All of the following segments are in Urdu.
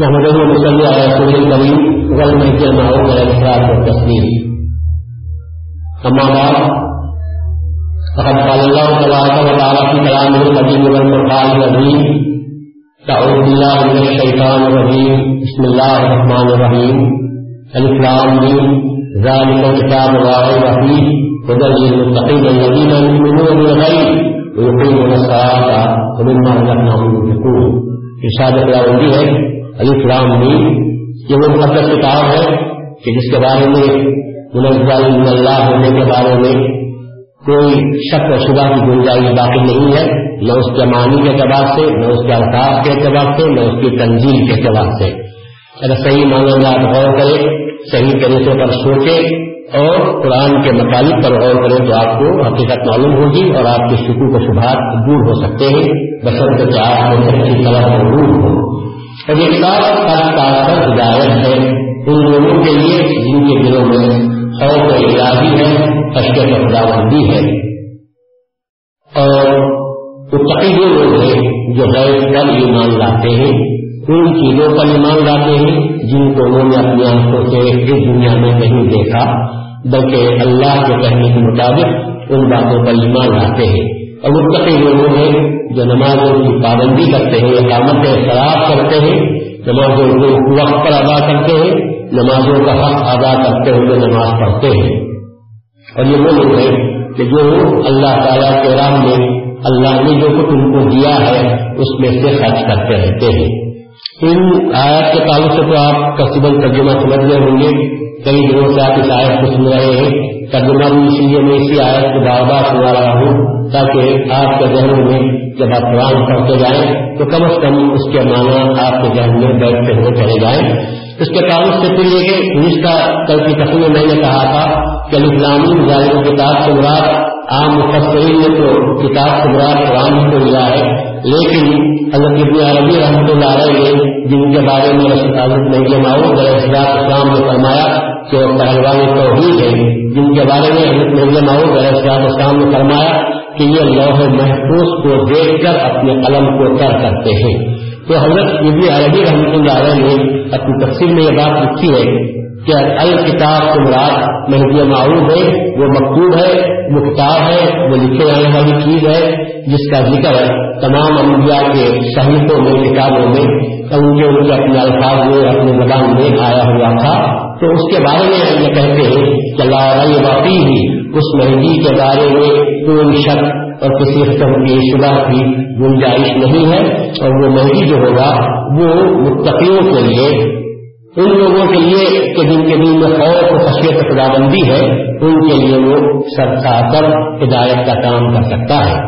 محمد مسلم رسول الکریم غلط کے ماحول میں افراد اور تصویر بعد، فقد قال الله تبارك وتعالى في كلامه القديم والقرآن العظيم تعوذ بالله من الشيطان الرجيم بسم الله الرحمن الرحيم الاسلام دين ذلك الكتاب لا ريب فيه هدى للمتقين الذين يؤمنون بالغيب ويقيمون الصلاة، ومما رزقناهم ينفقون ارشاد خداوندی ہے۔ علی الاسلام دین یہ وہ مقدس کتاب ہے کہ جس کے بارے میں منزل اللہ ہونے کے بارے میں کوئی شک و شبہ کی گنجائش باقی نہیں ہے، نہ اس کے معنی کے اعتبار سے، نہ اس کے الفاظ کے اعتبار سے، نہ اس کی تنظیم کے اعتبار سے۔ اگر صحیح معنی آپ غور کرے صحیح طریقے پر سوچے اور قرآن کے مطالب پر غور کریں تو آپ کو حقیقت معلوم ہوگی اور آپ کے شکو و شبہات دور ہو سکتے ہیں بسنت کے آپ کو سچی طرح دور ہو اور یہ کتاب ہدایت ہے۔ ان لوگوں کے لیے، جن کے دلوں میں خوف الہی ہے، خشیت خداوندی ہے۔ اور متقی وہ لوگ ہیں جو غیر پر ایمان لاتے ہیں۔ ان چیزوں پر ایمان لاتے ہیں، جن کو انہوں نے اپنی آنکھوں سے اس دنیا میں نہیں دیکھا، بلکہ اللہ کے کہنے کے مطابق ان باتوں پر ایمان لاتے ہیں۔ اور متقی وہ لوگ ہیں جو نمازوں کی پابندی کرتے ہیں، اقامت شراب کرتے ہیں، نمازوں کو وقت پر ادا کرتے ہیں، نمازوں کا حق ادا کرتے ہوئے نماز پڑھتے ہیں۔ اور یہ وہ لوگ ہیں کہ جو اللہ تعالیٰ کے رام میں اللہ نے جو کچھ ان کو دیا ہے، اس میں سے خرچ کرتے رہتے ہیں۔ ان آیات کے تعلق سے تو آپ کسبل ترجمہ سمجھ رہے ہوں گے۔ کئی دنوں سے آپ اس آیت کو سن رہے ہیں۔ ترجمہ بھی اسی لیے میں اسی آیت کو بار بار سنا رہا ہوں تاکہ آپ کے ذہن میں جب آپ قرآن پڑھتے جائیں تو کم از کم اس کے معنی آپ کے ذہن میں بیٹھتے ہوئے چلے جائیں۔ اس کے تعلق سے پھر یہ کہ رشتہ کل کی تصویر میں نے کہا تھا کہ اسلامی ظاہر کتاب سے مراد عام مفسرین نے تو کتاب سے مراد قرآن کو لیا ہے۔ لیکن حضرت ابن عربی رحمۃ اللہ علیہ جن کے بارے میں حضرت نہیں معاؤ اسلام نے فرمایا کہ وہ پہلوان توحید ہے، جن کے بارے میں حضرت نہیں معاؤ اسلام نے فرمایا کہ یہ لوہ محفوظ کو دیکھ کر اپنے قلم کو تر کرتے ہیں۔ تو حضرت ابن عربی رحمۃ اللہ علیہ نے اپنی تفصیل میں یہ بات لکھی ہے کہ الکتاب کے مراد مہدی معروف ہے، وہ مقبول ہے وہ کتاب ہے، وہ لکھے جانے والی چیز ہے، جس کا ذکر تمام انبیاء کے صحیحوں میں، کتابوں میں ان کے ان کے اپنے الفاظ میں اپنے زبان میں آیا ہوا تھا۔ تو اس کے بارے میں یہ کہتے ہیں کہ اللہ واقعی ہی اس مہندی کے بارے میں کوئی شک اور کسی قسم کی شبہ کی گنجائش نہیں ہے اور وہ مہندی جو ہوگا وہ متقیوں کے لیے، ان لوگوں کے لیے کہ جن کے دل میں اور خصیت خدابندی ہے، ان کے لیے وہ سرکا کر ہدایت کا کام کر سکتا ہے۔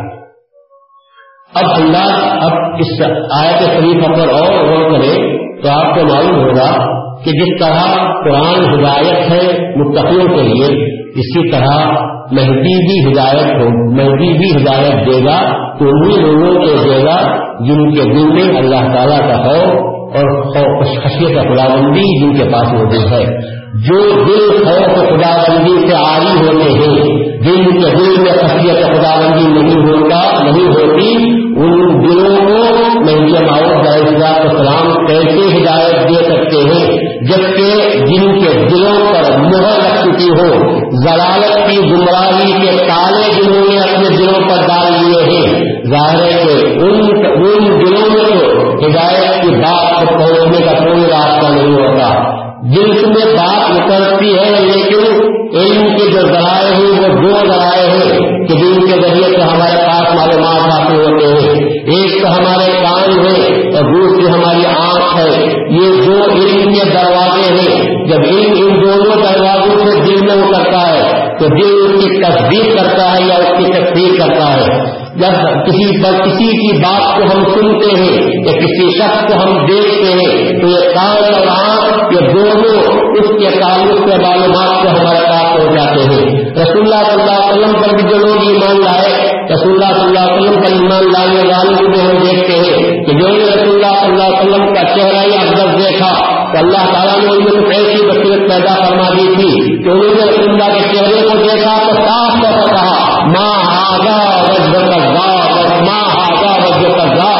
اب اللہ، اب اس آیت شریف پر اور غور کرے تو آپ کو معلوم ہوگا کہ جس طرح قرآن ہدایت ہے متقیوں کے لیے، اسی طرح مہدی بھی ہدایت ہو مہدی بھی ہدایت دے گا تو انہیں لوگوں کو دے گا جن کے دل میں اللہ تعالیٰ کا ہو اور خشیت خدا بندی جن کے پاس موجود ہے۔ جو دل خوف خدا بندی سے آری ہوتے ہیں، جن کے دل میں خشیت خدا بندی نہیں ہوتا، نہیں ہوتی، ان دلوں کو میں السلام کیسے ہدایت دے سکتے ہیں؟ جبکہ جن کے دلوں پر مہر رکھ چکی ہو ضلالت کی گمراہی کے تالے جنہوں نے اپنے دلوں پر ڈال لیے ہیں، ظاہر ہے کہ ان دلوں میں تو ہدایت کی بات کو پہنچنے کا کوئی راستہ نہیں ہوتا۔ جس میں بات اترتی ہے، لیکن علم کے جو ذرائع ہیں، وہ دو ذرائع ہیں کہ جن کے ذریعے سے ہمارے پاس معلومات حاصل ہوتے ہیں۔ ایک تو ہمارے کان ہے اور دوسری ہماری آنکھ ہے۔ یہ دو علم کے دروازے دروازوں دل میں اترتا ہے، تو دل اس کی تصدیق کرتا ہے یا اس کی تصدیق کرتا ہے۔ جب کسی پر کسی کی بات کو ہم سنتے ہیں، یا کسی شخص کو ہم دیکھتے ہیں، تو یہ کان اور آنکھ، یہ دونوں اس کے تعلق سے معلومات کو ہمارے پاس ہو جاتے ہیں۔ رسول اللہ صلی اللہ علیہ وسلم پر بھی جو لوگ ایمان لائے، رسول اللہ صلی اللہ علیہ وسلم پر ایمان لانے والوں کو ہم دیکھتے ہیں کہ جو رسول اللہ صلی اللہ علیہ وسلم کا چہرہ یا افضل دیکھا تو اللہ تعالیٰ نے ان میں ایسی بصیرت پیدا فرما دی تھی کہ انہوں نے رسول اللہ کے چہرے کو دیکھا تو صاف طور پر کہا ماں آگا وجہ قبضہ ماں آگا وجہ قبضہ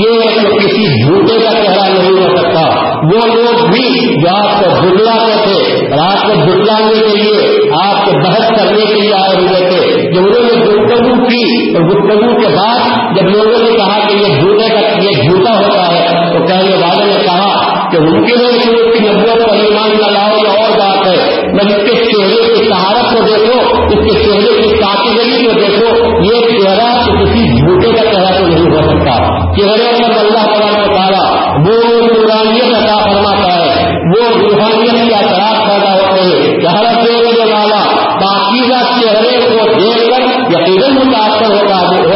یہ کسی جھوٹے کا چہرہ نہیں ہو سکتا۔ وہ لوگ بھی جو آپ کو بگلاتے تھے، اور آپ کو بگلانے کے لیے، آپ کو بحث کرنے کے لیے آئے ہوئے تھے، جب انہوں نے گفتگو کی، اور گفتگو کے بعد جب لوگوں نے کہا کہ یہ جھوٹے کا، یہ جھوٹا ہوتا ہے، تو کہنے والوں نے کہا کہ اس کی نبوت پر ایمان نہ لاؤ یا اور بات ہے۔ میں اس کے چہرے کی سہارت کو دیکھو، اس کے چہرے کی کاٹگری کو دیکھو۔ یہ چہرہ کسی جھوٹے کا چہرہ تو نہیں ہو سکتا۔ چہرے پر اللہ تعالیٰ نے پارا وہ نورانیت عطا فرماتا ہے۔ وہ روحانیت کی اثرات پیدا ہوتے ہیں۔ چہرہ دینے والا باقیدہ چہرے کو دیکھ کر یقیناً متاثر ہوتا ہے۔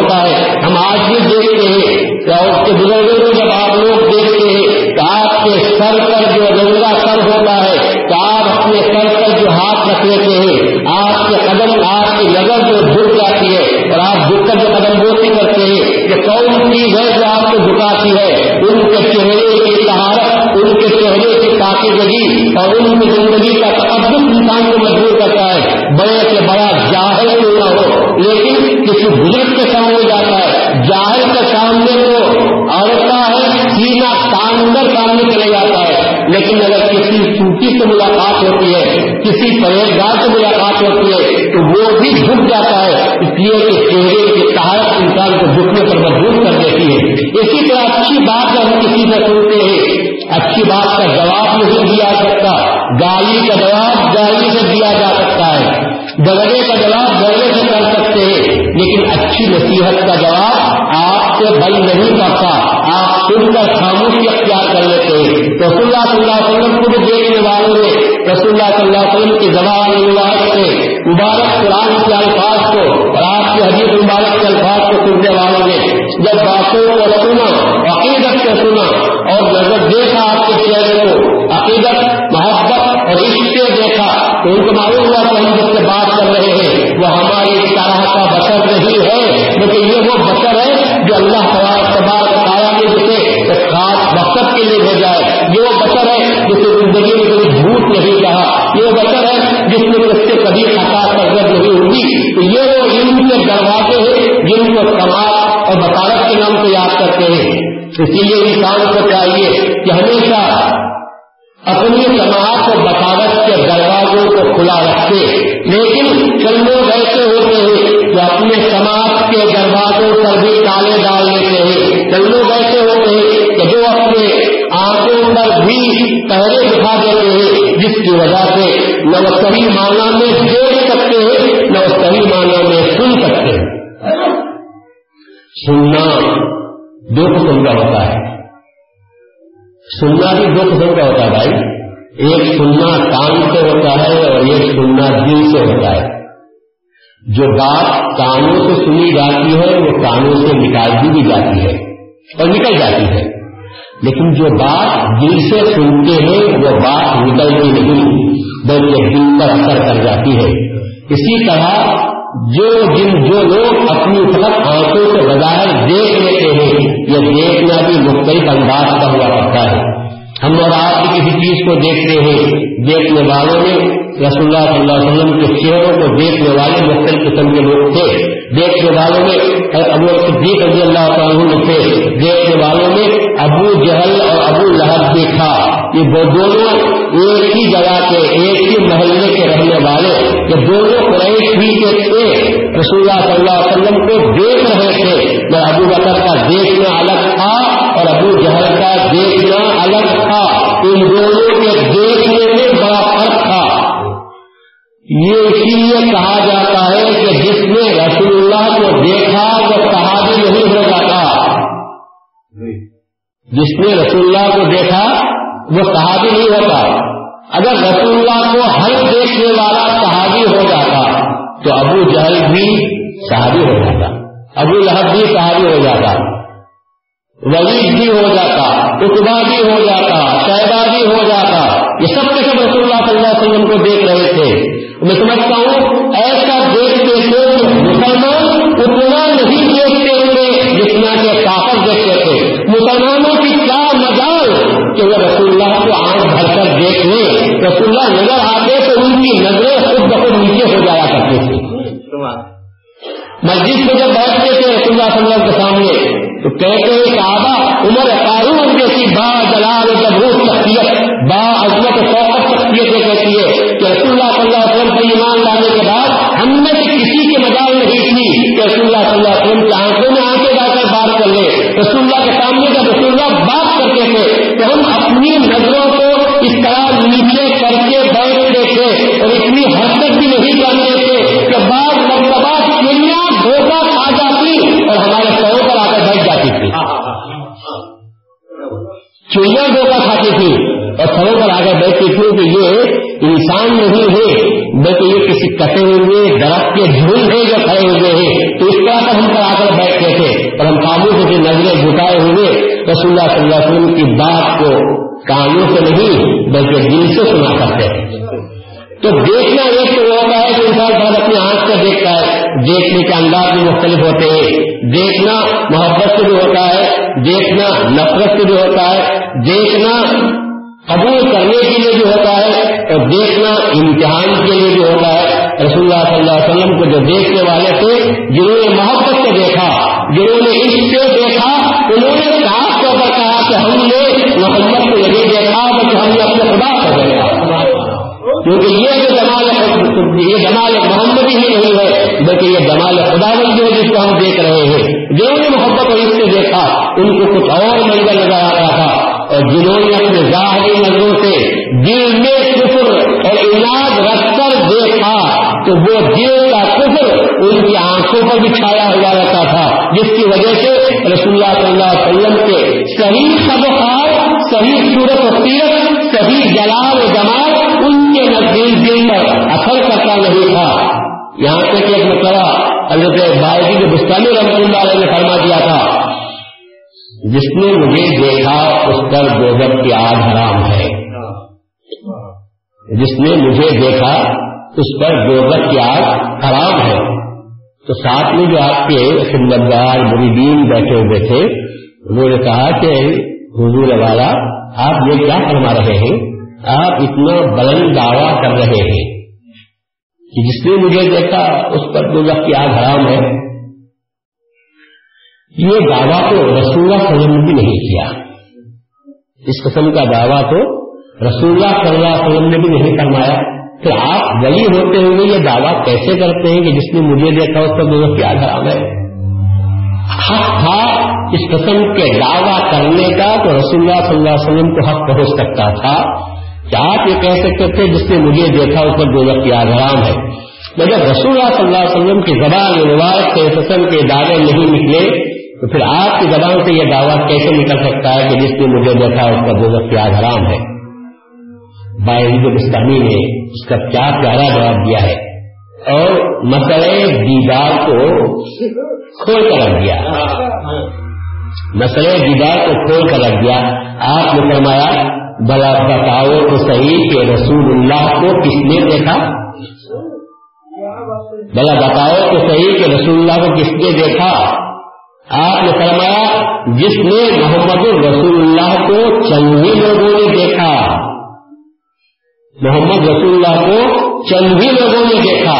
نہ وہ صحیح معنی میں دیکھ سکتے ہیں، نہ وہ صحیح معنی میں سن سکتے ہیں۔ سننا دو قسم کا ہوتا ہے۔ سننا بھی دو قسم کا ہوتا ہے بھائی۔ ایک سننا کان سے ہوتا ہے اور ایک سننا دل سے ہوتا ہے۔ جو بات کانوں سے سنی جاتی ہے، وہ کانوں سے نکال دی بھی جاتی ہے اور نکل جاتی ہے۔ لیکن جو بات دل سے سنتے ہیں، وہ بات نکلتی نہیں۔ بلکہ دل پر اثر کر جاتی ہے۔ اسی طرح جو جن جو لوگ اپنی فقط آنکھوں سے بظاہر دیکھ لیتے ہیں، یہ دیکھنا بھی مختلف انداز کا ہوا کرتا ہے۔ ہم اور آپ کی کسی چیز کو دیکھتے ہیں، دیکھنے والوں نے رسول اللہ صلی اللہ علیہ وسلم کے چہروں کو دیکھنے والے مختلف قسم کے لوگ تھے۔ دیکھنے والوں میں ابو صدیق رضی اللہ تعالیٰ میں تھے۔ دیکھنے والوں میں ابو جہل اور ابو لہب بھی تھا۔ یہ دونوں ایک ہی جگہ کے، ایک ہی محلے کے رہنے والے، یہ دونوں قریش بھی کے تھے۔ رسول اللہ صلی اللہ علیہ وسلم کو دیکھ رہے تھے۔ میں ابو بکر کا دیکھنا الگ تھا اور ابو جہل کا دیکھنا الگ تھا۔ ان دونوں کے دیکھنے میں بڑا فرق تھا۔ یہ اسی لیے کہا جاتا ہے کہ جس نے رسول اللہ کو دیکھا، وہ صحابی نہیں ہو جاتا جس نے رسول اللہ کو دیکھا وہ صحابی نہیں ہوتا، اگر رسول اللہ کو ہر دیکھنے والا صحابی ہو جاتا، تو ابو جہل بھی صحابی ہو جاتا، ابو لہب بھی صحابی ہو جاتا ولید بھی ہو جاتا اتبا بھی ہو جاتا شہدا بھی ہو جاتا، یہ سب کے سب رسول اللہ صلی اللہ علیہ وسلم کو دیکھ رہے تھے۔ میں سمجھتا ہوں، ایسا دیکھتے مسلمان اتنا تو کہتے ہیں صحابہ عمر فاروق جیسی با جلال و جبروت شخصیت، با عظمت فوقت شخصیت یہ کہتی ہے کہ رسول اللہ صلی اللہ علیہ وسلم کو ایمان لانے کے بعد ہم نے بھی کسی کے مدال نہیں کی کہ رسول اللہ صلی اللہ علیہ وسلم کی آنکھوں میں آنکھیں جا کر بات کر لے رسول اللہ کے سامنے جب رسول اللہ بات کرتے تھے تو ہم اپنی نظروں کو اس طرح میڈیا یہ کسی کٹے ہوئے درخت کے جھول ہے جو کھڑے ہوئے ہیں۔ تو اس طرح پر ہم پر آ کر بیٹھتے تھے۔ اور ہم خاموش سے نظریں جھکائے ہوئے رسول اللہ صلی اللہ علیہ وسلم کی بات کو کانوں سے نہیں، بلکہ دل سے سنا کرتے ہیں۔ تو دیکھنا ایک تو ہوتا ہے کہ انسان بہت اپنی آنکھ سے دیکھتا ہے۔ دیکھنے کے انداز بھی مختلف ہوتے ہیں۔ دیکھنا محبت سے بھی ہوتا ہے، دیکھنا نفرت سے بھی ہوتا ہے۔ دیکھنا قبول کرنے کے لیے بھی ہوتا ہے اور دیکھنا امتحان کے لیے بھی ہوتا ہے۔ رسول اللہ صلی اللہ علیہ وسلم کو جو دیکھنے والے تھے، جنہوں نے محبت سے دیکھا، جنہوں نے اس سے دیکھا، انہوں نے صاف طور پر کہا کہ ہم نے محمد کو نہیں دیکھا بلکہ ہم نے اپنے خدا کو دیکھا۔ کیونکہ یہ جو جمال یہ جمال محمد ہی نہیں ہے، بلکہ یہ جمال خدا بند ہے جس کو ہم دیکھ رہے ہیں۔ جنہوں نے محبت اور اس سے دیکھا، ان کو کچھ اور منظر نظر آ رہا تھا۔ اور جنہوں نے اپنے ظاہری نظروں سے دل میں کفر اور علاج رکھ کر دیکھا تو وہ دل کا کفر ان کی آنکھوں پر بھی چھایا ہوا رہتا تھا، جس کی وجہ سے رسول اللہ صلی اللہ علیہ وسلم کے صحیح سب صحیح صورت و سیرت، صحیح جلال و جمال ان کے نزدیک دل پر اثر کرتا نہیں تھا۔ یہاں تک ایک مسئلہ حضرت بائی کے بستانی رحمۃ اللہ علیہ نے فرما دیا تھا، جس نے مجھے دیکھا اس پر گوبر کی آگ حرام ہے۔ جس نے مجھے دیکھا اس پر گوبر کی آگ حرام ہے۔ تو ساتھ میں جو آپ کے خدمتگار مریدین بیٹھے ہوئے تھے، انہوں نے کہا کہ حضور والا، آپ یہ کیا فرما رہے ہیں؟ آپ اتنا بلند دعویٰ کر رہے ہیں کہ جس نے مجھے دیکھا، اس پر دو کی آگ حرام ہے۔ یہ دعویٰ تو رسول اللہ صلی اللہ علیہ وسلم بھی نہیں کیا۔ اس قسم کا دعویٰ تو رسول اللہ صلی اللہ علیہ وسلم نے بھی نہیں فرمایا۔ تو آپ ولی ہوتے ہوئے یہ دعویٰ کیسے کرتے ہیں کہ جس نے مجھے دیکھا اس کا مجھے کیا حرام ہے؟ حق تھا اس قسم کے دعویٰ کرنے کا تو رسول اللہ صلی اللہ علیہ وسلم کو حق پہنچ سکتا تھا کہ آپ یہ کہہ سکتے تھے جس نے مجھے دیکھا اس پر دولت کی حرام ہے۔ مگر رسول اللہ صلی اللہ علیہ وسلم کی زبان روایت سے قسم کے دعوے نہیں نکلے تو پھر آپ کی زبان سے یہ دعویٰ کیسے نکل سکتا ہے کہ جس نے مجھے دیکھا اس کا دولت کی حرام ہے؟ بستانی نے اس کا کیا پیارا جواب دیا ہے۔ اور مسئلے دیدار کو کھول کر رکھ دیا۔ مسئلے دیدار کو کھول کر رکھ دیا۔ آپ نے فرمایا، بلا بتاؤ تو صحیح کہ رسول اللہ کو کس نے دیکھا؟ بلا بتاؤ تو صحیح کہ رسول اللہ کو کس نے دیکھا؟ آپ نے فرمایا، جس نے محمد رسول اللہ کو چند لوگوں نے دیکھا۔ محمد رسول اللہ کو چند ہی لوگوں نے دیکھا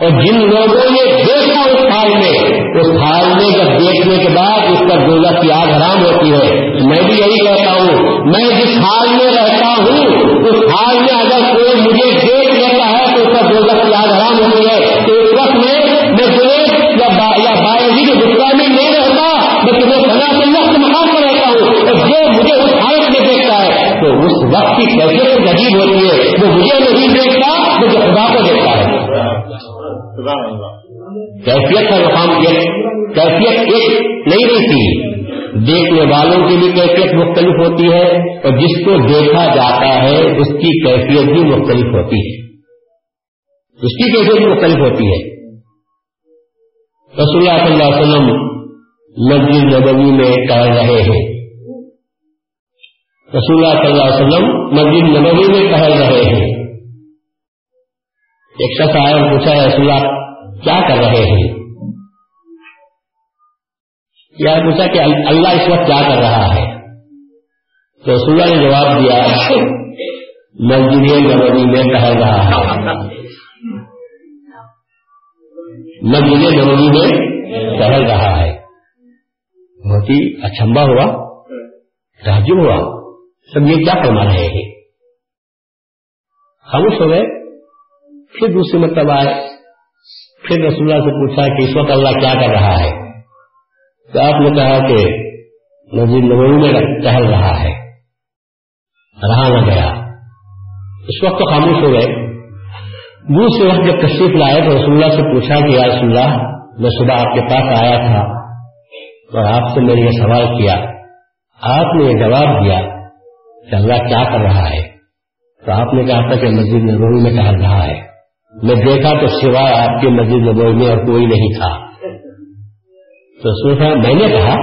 اور جن لوگوں نے دیکھا اس حال میں، اس حال میں جب دیکھنے کے بعد اس پر دولت کی آگ حرام ہوتی ہے میں بھی یہی کہتا ہوں، میں جس حال میں رہتا ہوں، اس حال میں اگر کوئی مجھے دیکھ لیتا ہے تو اس پر دولت تو اس وقت کی کیفیت عجیب ہوتی ہے، وہ مجھے نہیں دیکھتا، مجھے خدا کو دیکھتا ہے۔ کیفیت کا مقام کیفیت ایک نہیں رہتی۔ دیکھنے والوں کی بھی کیفیت مختلف ہوتی ہے اور جس کو دیکھا جاتا ہے، اس کی کیفیت بھی مختلف ہوتی ہے۔ اس کی کیفیت بھی مختلف ہوتی ہے۔ رسول اللہ صلی اللہ علیہ وسلم مسجد نبوی میں ٹہل رہے ہیں رسول اللہ صلی اللہ علیہ وسلم مسجد نبوی میں ٹہل رہے ہیں۔ ایک شخص آیا اور پوچھا رسول اللہ، کیا کر رہے ہیں؟ کیا پوچھا کہ اللہ اس وقت کیا کر رہا ہے؟ تو رسول اللہ نے جواب دیا، مسجد نبوی میں ٹہل رہا ہے۔ مسجد نبوی میں ٹہل رہا ہے۔ بہت ہی اچھمبا ہوا، راجو ہوا۔ سب یہ کیا فرما رہے ہیں؟ خاموش ہو گئے؟ پھر دوسری مرتبہ آئے۔ پھر رسول اللہ سے پوچھا کہ اس وقت اللہ کیا کر رہا ہے؟ تو آپ نے کہا کہ نظیر نبوی میں ٹہل رہا ہے۔ رہا نہ گیا۔ اس وقت تو خاموش ہو گئے۔ دوسرے وقت جب تشریف لائے تو رسول اللہ سے پوچھا کہ یا رسول اللہ، میں صبح آپ کے پاس آیا تھا اور آپ سے میں نے یہ سوال کیا۔ آپ نے یہ جواب دیا۔ کہ اللہ کیا کر رہا ہے؟ تو آپ نے کہا تھا کہ مسجد نبوی میں ٹہل رہا ہے۔ میں دیکھا تو سوائے آپ کی مسجد نبوی میں اور کوئی نہیں تھا۔ تو صاحب، میں نے کہا،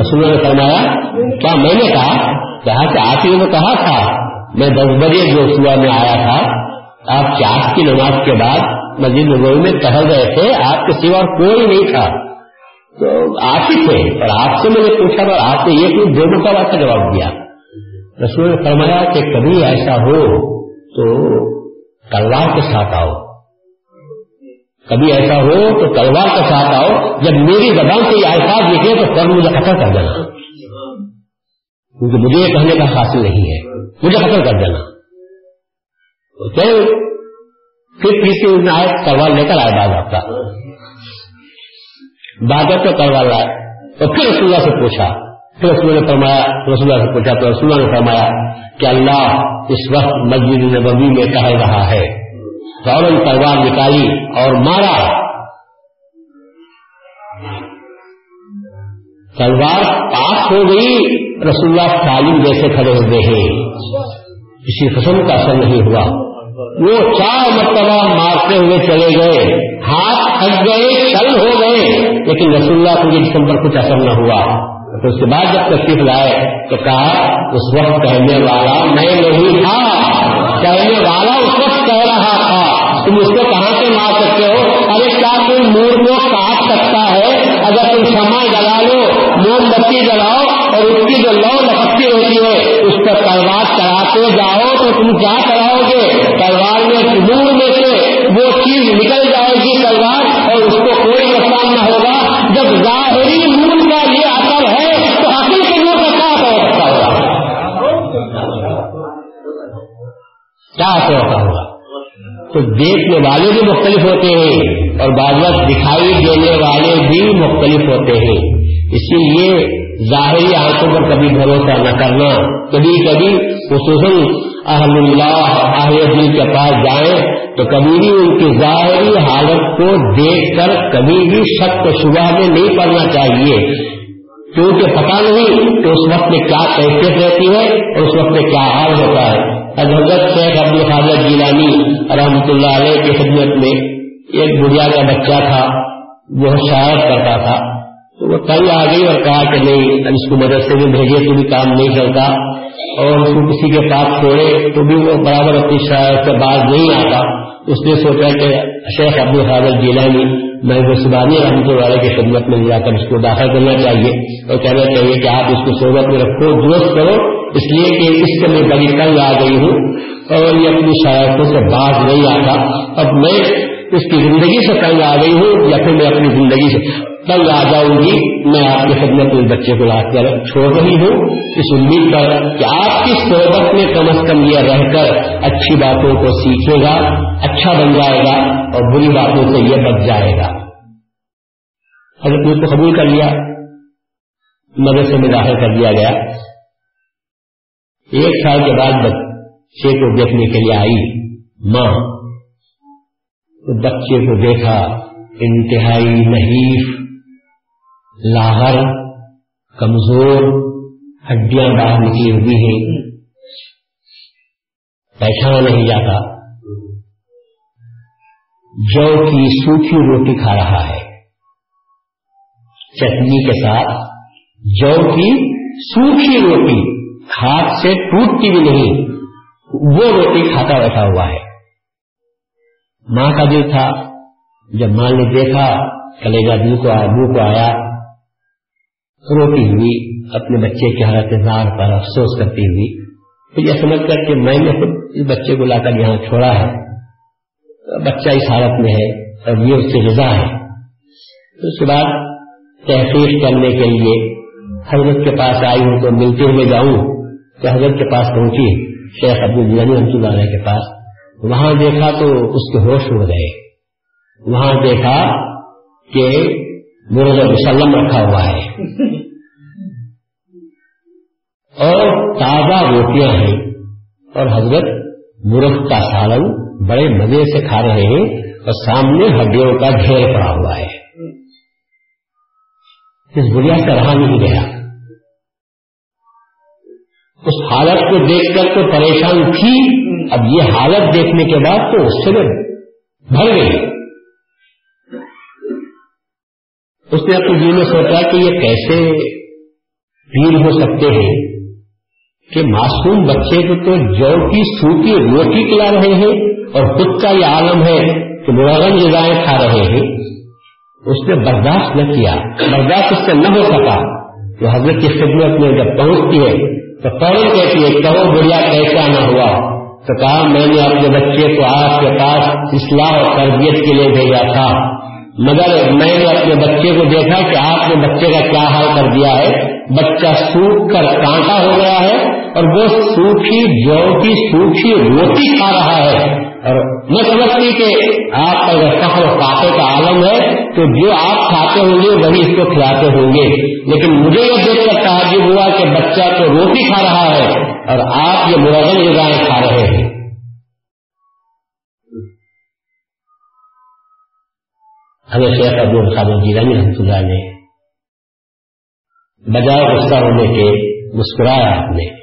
رسول نے فرمایا، کیا میں نے کہا؟ کہا کہ آپ ہی نے کہا تھا، میں دس بجے جو صبح میں آیا تھا۔ آپ چاس کی نماز کے بعد مسجد نبوی میں ٹہل رہے تھے، آپ کے سوا کوئی نہیں تھا۔ تو آپ ہی تھے اور آپ سے میں نے پوچھا تو آپ نے یہ کوئی دو مرتبہ کا جواب دیا؟ رسول نے فرمایا کہ کبھی ایسا ہو تو تلوار کے ساتھ آؤ۔ کبھی ایسا ہو تو تلوار کے ساتھ آؤ۔ جب میری زبان سے یہ الفاظ نکلے تو سر مجھے قتل کر دینا۔ کیونکہ مجھے یہ کہنے کا حاصل نہیں ہے۔ مجھے قتل کر دینا۔ پھر پیچھے آئے تلوار لے کر آئے بعد آپ کا۔ بادت تو کروا لائے۔ تو پھر رسول اللہ سے پوچھا۔ پھر رسول نے فرمایا رسول اللہ سے پوچھا، تو رسول اللہ نے فرمایا کہ اللہ اس وقت مسجد نبوی میں کہہ رہا ہے۔ فوراً تلوار نکالی اور مارا۔ تلوار پاس ہو گئی، رسول اللہ تعلیم جیسے کھڑے ہوئے ہیں۔ کسی قسم کا اثر نہیں ہوا۔ وہ چار مرتبہ مارتے ہوئے چلے گئے۔ ہاتھ تھک گئے، چل ہو گئے۔ لیکن رسول اللہ کو جسم پر کچھ اثر نہ ہوا۔ تو اس کے بعد جب تشریف لائے تو کہا، اس وقت کہنے والا میں نہیں تھا۔ کہنے والا اس وقت کہہ رہا تھا۔ تم اس کو کہاں سے مار سکتے ہو؟ ارے، کیا تم مور کو کاٹ سکتا ہے؟ اگر تم سما جلا لو موم بتی جلاؤ اور اس کی جو لو لپکتی ہوتی ہے، اس پر تلوار چڑھاتے جاؤ۔ تو تم کیا کراؤ گے تلوار میں نور میں سے وہ چیز نکل جائے گی تلوار اور اس کو کوئی نقصان نہ ہوگا جب ظاہری نور کا یہ اثر ہے تو حقیقی کے نور کا کیا اثر ہوتا ہوگا؟ کیا اثر ہوتا ہوگا؟ تو دیکھنے والے بھی مختلف ہوتے ہیں اور بعض وقت دکھائی دینے والے بھی مختلف ہوتے ہیں۔ اسی لیے ظاہری آنکھوں پر کبھی بھروسہ نہ کرنا۔ کبھی کبھی خصوصاً اہل اللہ، اہل دل کے پاس جائیں تو کبھی بھی ان کی ظاہری حالت کو دیکھ کر کبھی بھی شک و شبہ میں نہیں پڑنا چاہیے۔ کیونکہ پتا نہیں کہ اس وقت میں کیا کیفیت رہتی ہے اور اس وقت میں کیا حال ہوتا ہے۔ حضرت شیخ عبد الخالد جیلانی رحمۃ اللہ علیہ کی خدمت میں ایک بڑھیا کا بچہ تھا، وہ شاعر کرتا تھا۔ تو وہ تنگ آ گئی اور کہا کہ نہیں اس کو مدرسے میں بھیجے تو بھی کام نہیں چلتا۔ اور اس کو کسی کے پاس چھوڑے تو بھی وہ برابر اپنی شاعر سے باز نہیں آتا۔ اس نے سوچا کہ شیخ عبد الحاظ جیلانی میں وہ سبانی رحمت والے کی خدمت میں جا کر اس کو داخل کرنا چاہیے اور کہنا چاہیے کہ آپ اس کو صحبت میں رکھو، درست کرو۔ اس لیے کہ اس سے میں بڑی تنگ آ گئی ہوں اور یہ اپنی شاعروں سے باز نہیں آتا۔ اب میں اس کی زندگی سے تنگ آ گئی ہوں یا پھر میں اپنی زندگی سے تنگ آ جاؤں گی، میں آپ کی خدمت میں بچے کو لا کر چھوڑ رہی ہوں۔ اس امید پر کہ آپ کی صحبت میں کم از کم یہ رہ کر اچھی باتوں کو سیکھے گا اچھا بن جائے گا اور بری باتوں سے یہ بچ جائے گا۔ حضرت اس کو قبول کر لیا، مدرسے میں داخل کر دیا گیا۔ ایک سال کے بعد بچے کو دیکھنے کے لیے آئی ماں۔ تو بچے کو دیکھا، انتہائی نحیف لاہر کمزور، ہڈیاں باہر نکلی ہوئی ہیں۔ پہچانا نہیں جاتا۔ جو کی سوکھی روٹی کھا رہا ہے۔ چٹنی کے ساتھ جو کی سوکھی روٹی ہاتھ سے ٹوٹتی بھی نہیں، وہ روٹی کھاتا بیٹھا ہوا ہے۔ ماں کا دل تھا۔ جب ماں نے دیکھا کلیجا دل کو ابو کو آیا روتی ہوئی اپنے بچے کے حالت نار پر افسوس کرتی ہوئی۔ پھر یہ سمجھ کر کہ میں نے خود اس بچے کو لا کر یہاں چھوڑا ہے۔ بچہ اس حالت میں ہے اور یہ اس سے رضا ہے۔ اس کے بعد تحقیق کرنے کے لیے حضرت کے پاس آئی ہوں تو ملتے ہوئے جاؤں تو حضرت کے پاس پہنچی۔ شیخ عبد الجانی رحمۃ اللہ کے پاس۔ وہاں دیکھا تو اس کے ہوش اڑ گئے۔ وہاں دیکھا کہ مرغ مسلم رکھا ہوا ہے۔ اور تازہ روٹیاں ہیں۔ اور حضرت مرغ کا سالن بڑے مزے سے کھا رہے ہیں اور سامنے ہڈیوں کا ڈھیر پڑا ہوا ہے۔ اس بڑھیا سے رہا نہیں گیا۔ اس حالت کو دیکھ کر تو پریشان تھی۔ اب یہ حالت دیکھنے کے بعد تو اس سے بھر گئی۔ اس نے اپنے جی میں سوچا کہ یہ کیسے پیر ہو سکتے ہیں کہ معصوم بچے کو تو جو کی سوکھی روٹی کھلا رہے ہیں اور خود کا یہ عالم ہے کہ مرغن غذائیں کھا رہے ہیں، اس نے برداشت نہ کیا، برداشت اس سے نہ ہو سکا۔ تو حضرت کی خدمت میں جب پہنچتی ہے تو فوراً کہتی ہے، کہو بڑھیا کیسا نہ ہوا۔ تو کہا، میں نے اپنے بچے کو آپ کے پاس اصلاح اور تربیت کے لیے بھیجا تھا۔ مگر میں نے اپنے بچے کو دیکھا کہ آپ نے بچے کا کیا حال کر دیا ہے۔ بچہ سوکھ کر کانٹا ہو گیا ہے اور وہ سوکھی جو کی سوکھی روٹی کھا رہا ہے۔ اور میں سمجھتی کہ آپ کا اگر فخر کھاتے کا عالم ہے تو جو آپ کھاتے ہوں گے، وہی اس کو کھلاتے ہوں گے۔ لیکن مجھے یہ دیکھ کر تعجب ہوا کہ بچہ تو روٹی کھا رہا ہے اور آپ یہ مرغن غذائیں کھا رہے ہیں۔ ہمیں شیخ ابو صاحب جیرانی رحمت اللہ نے بجائے غصہ ہونے کے مسکرایا آپ نے۔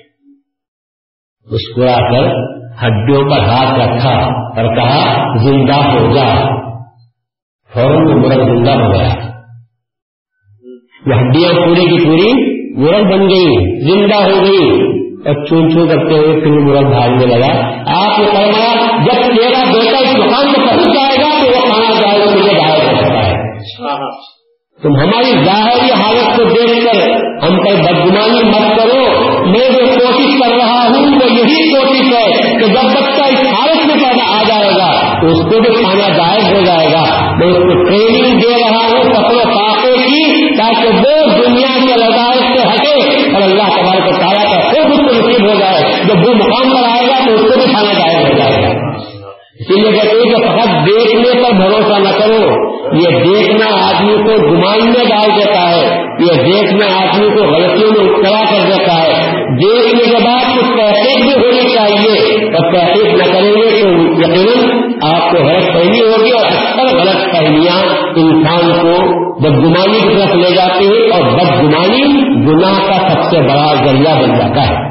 مسکرا کر ہڈیوں پر ہاتھ رکھا اور کہا، زندہ ہو جا۔ فوراً مرغ زندہ ہو گیا۔ وہ ہڈیاں پوری کی پوری مرغ بن گئی، زندہ ہو گئی۔ اور چون چون کرتے ہوئے پھر مرغ بھاگنے لگا۔ آپ نے فرمایا، جب تیرا بیٹا اس مقام میں پہنچ جائے گا تو وہ کھانا جائے گا مجھے باہر ہو سکتا ہے ہاں۔ تم ہماری ظاہری حالت کو دیکھ کر ہم پر بدگمانی مت کرو۔ میں جو کوشش کر رہا ہوں، وہ یہی کوشش ہے کہ جب بچہ اس حالت میں پیدا آ جائے گا تو اس کو بھی کھانا جائز ہو جائے گا۔ میں اس کو ٹریننگ دے رہا ہوں کپڑوں پاپے کی، تاکہ وہ دنیا کے لذائق سے ہٹے اور اللہ تبار کو تارا کا خود اس کو نصیب ہو جائے۔ جب وہ مقام پر آئے گا تو اس کو بھی کھانا جائز ہو جائے گا۔ اسی لیے کہتے ہیں کہ فقط دیکھنے پر بھروسہ نہ کرو۔ یہ دیکھنا آدمی کو گمان میں ڈال دیتا ہے۔ یہ دیکھنا آدمی کو غلطیوں میں اٹھا کر دیتا ہے۔ دیکھنے کے بعد کچھ تحقیق بھی ہونی چاہیے۔ اور تحقیق نہ کریں گے تو یقیناً آپ کو غلط فہمی ہوگی اور اکثر غلط فہمیاں انسان کو بدگمانی کی طرف لے جاتی ہیں اور بدگمانی گناہ کا سب سے بڑا ذریعہ بن جاتا ہے۔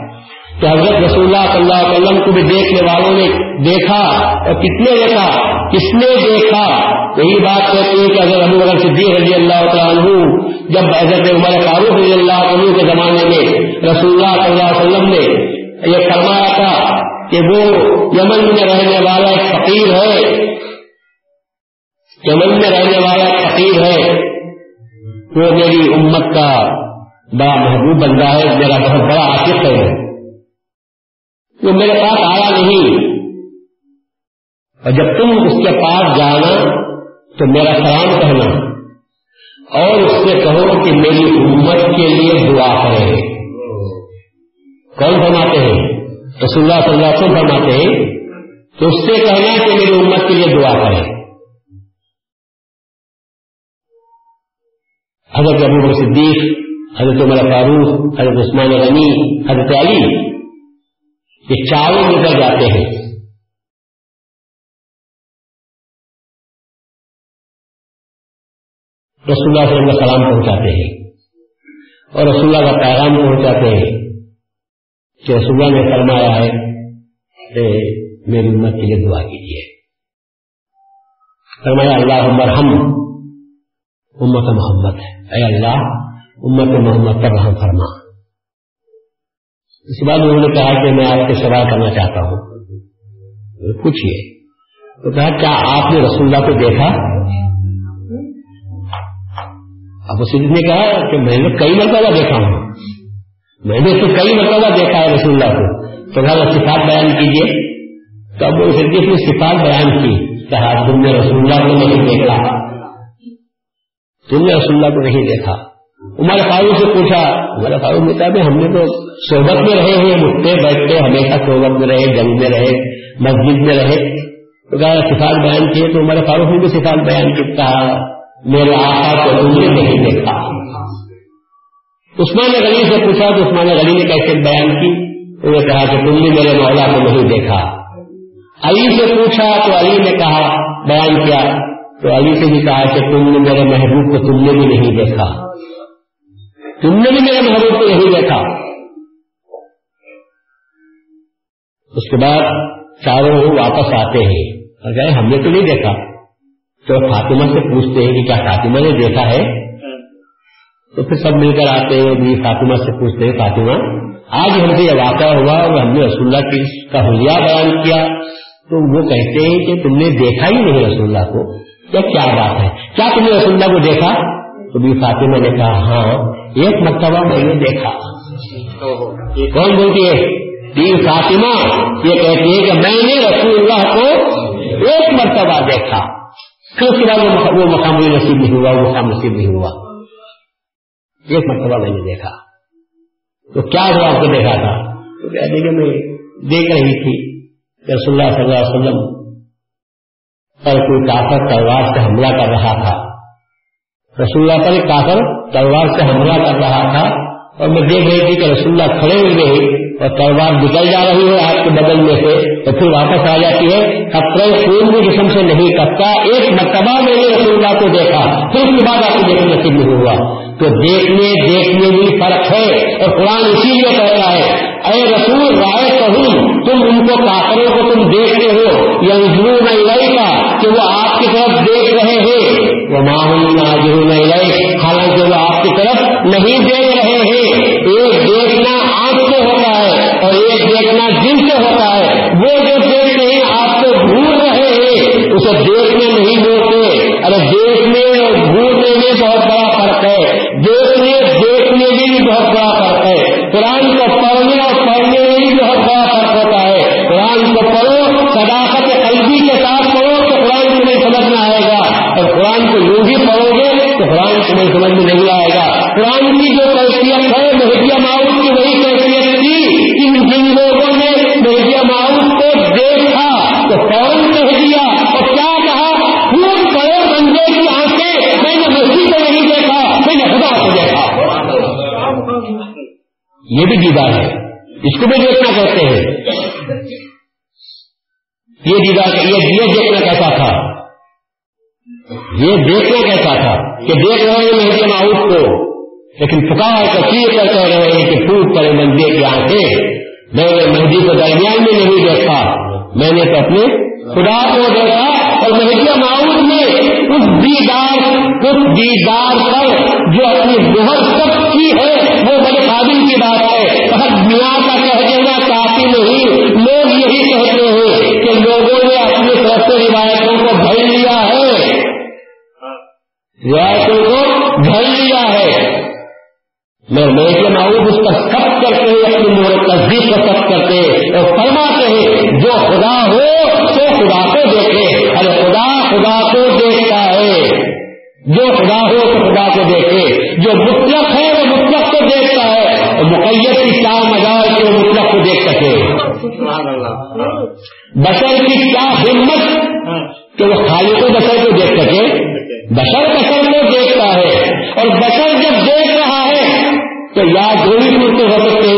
تو حضرت رسول اللہ صلی اللہ علیہ وسلم کو بھی دیکھنے والوں نے دیکھا اور کتنے دیکھا؟ کس نے دیکھا؟ یہی بات کہتے ہیں کہ اگر ابو بکر صدیق رضی اللہ تعالیٰ عنہ، جب حضرت عمر فاروق رضی اللہ عنہ کے زمانے میں رسول اللہ صلی اللہ علیہ وسلم نے یہ فرمایا تھا کہ وہ یمن میں رہنے والا ایک فقیر ہے۔ یمن میں رہنے والا ایک فقیر ہے۔ وہ میری امت کا بڑا محبوب بندہ ہے، میرا بہت بڑا عاقف ہے۔ وہ میرے پاس آیا نہیں۔ اور جب تم اس کے پاس جانا تو میرا سلام کہنا۔ اور اس سے کہو کہ میری امت کے لیے دعا کرے کون فرماتے ہیں؟ رسول اللہ صلی اللہ علیہ وسلم فرماتے ہیں تو اس سے کہنا کہ میری امت کے لیے دعا کرے حضرت ابو صدیق، حضرت عمر فاروق، حضرت عثمان غنی، حضرت علی یہ چاروں نکل جاتے ہیں۔ رسول اللہ صلی اللہ علیہ سلام پہنچاتے ہیں۔ اور رسول اللہ کا پیغام پہنچاتے ہیں کہ رسول اللہ نے فرمایا ہے کہ میری امت کے لیے دعا کیجیے۔ فرمایا اللہ عمر ہم امت محمد ہے۔ اے اللہ، امت محمد پر رحم فرما۔ اس کے بعد انہوں نے کہا کہ میں آپ سے سوال کرنا چاہتا ہوں۔ پوچھیے تو کہا، کیا آپ نے رسول اللہ کو دیکھا؟ اب سید نے کہا کہ میں نے کئی مرتبہ دیکھا ہوں۔ میں نے تو کئی مرتبہ دیکھا ہے رسول اللہ کو۔ تو کہا صفات بیان کیجیے تو اب وہ نے صفات بیان کی۔ کہا، تم نے رسول اللہ کو نہیں دیکھا۔ تم نے رسول اللہ کو نہیں دیکھا۔ عمر فاروق سے پوچھا، عمر فاروق نے کہا ہم نے تو صحبت میں رہے ہیں اٹھتے بیٹھتے ہمیشہ صحبت میں رہے، جنگ میں رہے، مسجد میں رہے۔ تو کہا، صفات بیان کیے تو عمر فاروق نے بھی صفات بیان کی، کہا، میرے آقا کو تم نے نہیں دیکھا۔ عثمان غلی سے پوچھا تو عثمان غلی نے کیسے بیان کی؟ انہوں نے کہا کہ تم نے میرے مولا کو نہیں دیکھا۔ علی سے پوچھا تو علی نے کہا، بیان کیا۔ تو علی سے بھی کہا کہ تم نے میرے محبوب کو تم نے بھی نہیں دیکھا۔ تم نے بھی میرے محبوب کو نہیں دیکھا۔ اس کے بعد چاروں واپس آتے ہیں۔ اور کہ ہم نے تو نہیں دیکھا۔ تو فاطمہ سے پوچھتے ہیں کہ کیا فاطمہ نے دیکھا ہے؟ تو پھر سب مل کر آتے ہیں۔ بھی فاطمہ سے پوچھتے ہیں، فاطمہ، آج ہم سے یہ واقعہ ہوا اور ہم نے رسول اللہ کی کا حلیہ بیان کیا۔ تو وہ کہتے ہیں کہ تم نے دیکھا ہی نہیں رسول اللہ کو۔ کیا کیا بات ہے؟ کیا تم نے رسول اللہ کو دیکھا؟ تو بھی فاطمہ نے کہا ہاں ایک مرتبہ میں نے دیکھا۔ کون بولتی ہے؟ فاطمہ۔ یہ کہتی ہے کہ میں نے رسول اللہ کو ایک مرتبہ دیکھا۔ پھر اس کے بعد وہ مقام نصیب نہیں ہوا، وہ مقام نصیب نہیں ہوا۔ ایک مرتبہ میں نے دیکھا۔ تو کیا ہوا آپ کو دیکھا تھا؟ تو کہتے کہ میں دیکھ رہی تھی کہ رسول اللہ صلی اللہ علیہ وسلم پر کوئی کافر تلوار سے حملہ کر رہا تھا۔ رسول اللہ پر ایک کافر تلوار سے حملہ کر رہا تھا اور میں دیکھ رہی تھی کہ رسول اللہ کھڑے ہوئے اور تلوار نکل جا رہی ہے آپ کے بدل میں سے تو پھر واپس آ جاتی ہے۔ خطرے خون بھی جسم سے نہیں کٹتا ایک مرتبہ میں نے رسول اللہ کو دیکھا، پھر اس کے بعد آپ کو دیکھنے نصیب نہیں ہوا۔ تو دیکھنے دیکھنے میں فرق ہے اور قرآن اسی لیے کہتا ہے، اے رسول، رائے کہوں، تم ان کو کافروں کو تم دیکھتے ہو یا ضرور نہیں کا کہ وہ آپ کی طرف دیکھ وہ معمول ضرور نہیں حالانکہ وہ آپ کی طرف نہیں دیکھ رہے ہیں۔ ایک دیکھنا آنکھ سے ہوتا ہے اور ایک دیکھنا دل سے ہوتا ہے۔ وہ جو دیکھتے ہیں، آپ کو بھول رہے ہیں۔ اسے دیکھنے نہیں بولتے ارے، دیکھنے اور بھولنے میں بہت بڑا فرق ہے۔ دیکھنے دیکھنے میں بھی بہت بڑا اور قرآن کو یوں بھی پڑھو گے تو قرآن تمہیں سمجھ میں نہیں آئے گا۔ قرآن کی جو کیفیت ہے مہدیا معاون کی وہی کیفیت تھی۔ ان جن لوگوں نے مہدیا معاون کو دیکھا تو فوراً کہہ دیا اور کیا کہا؟ خون کرو بندے کی آنکھیں۔ میں نے مہدی کو نہیں دیکھا، میں نے خدا کو دیکھا۔ یہ بھی دیدار ہے۔ اس کو بھی دیکھنا کہتے ہیں۔ روایتوں کو بھر لیا ہے۔ میں میرے معروف اس پر سب کرتے ہیں اپنی مور تصدیق کا سب کرتے اور فرماتے ہیں جو خدا ہو تو خدا کو دیکھے۔ ارے خدا خدا کو دیکھتا ہے۔ جو خدا ہو تو خدا کو دیکھے۔ جو مطلق ہے وہ مطلق کو دیکھتا ہے۔ اور مقیت کی کیا مزار کہ وہ مطلق کو دیکھ سکے۔ بشر کی کیا ہمت کہ وہ خالق و بشر کو دیکھ سکے۔ بشر بشر ہو سکتے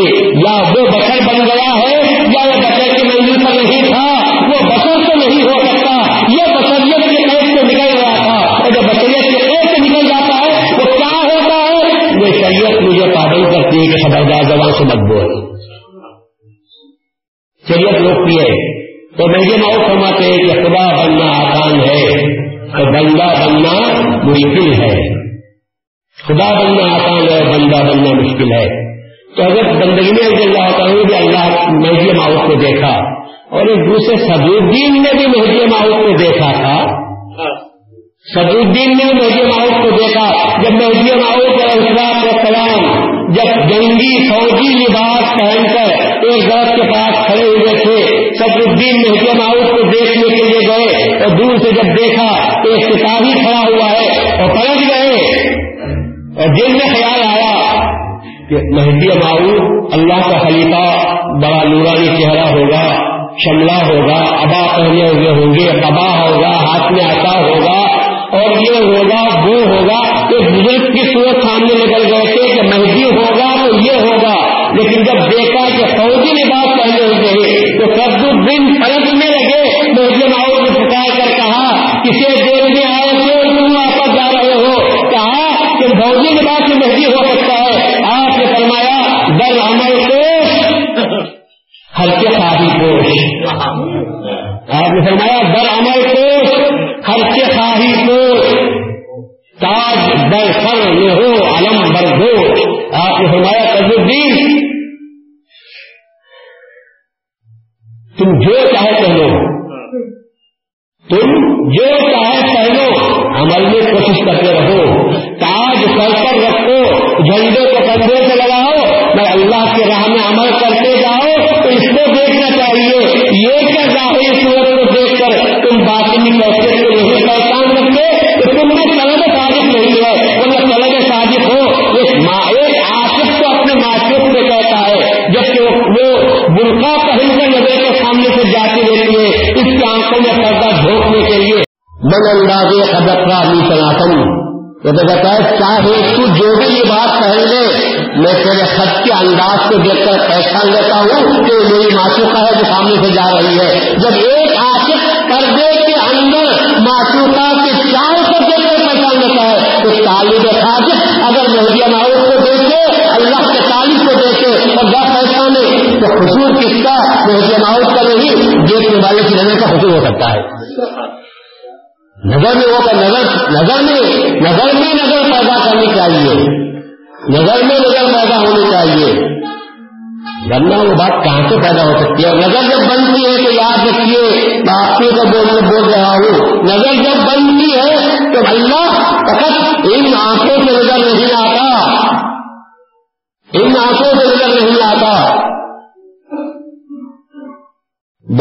لیکن جب دیکھا کہ فوجی لباس پہلے ہوتے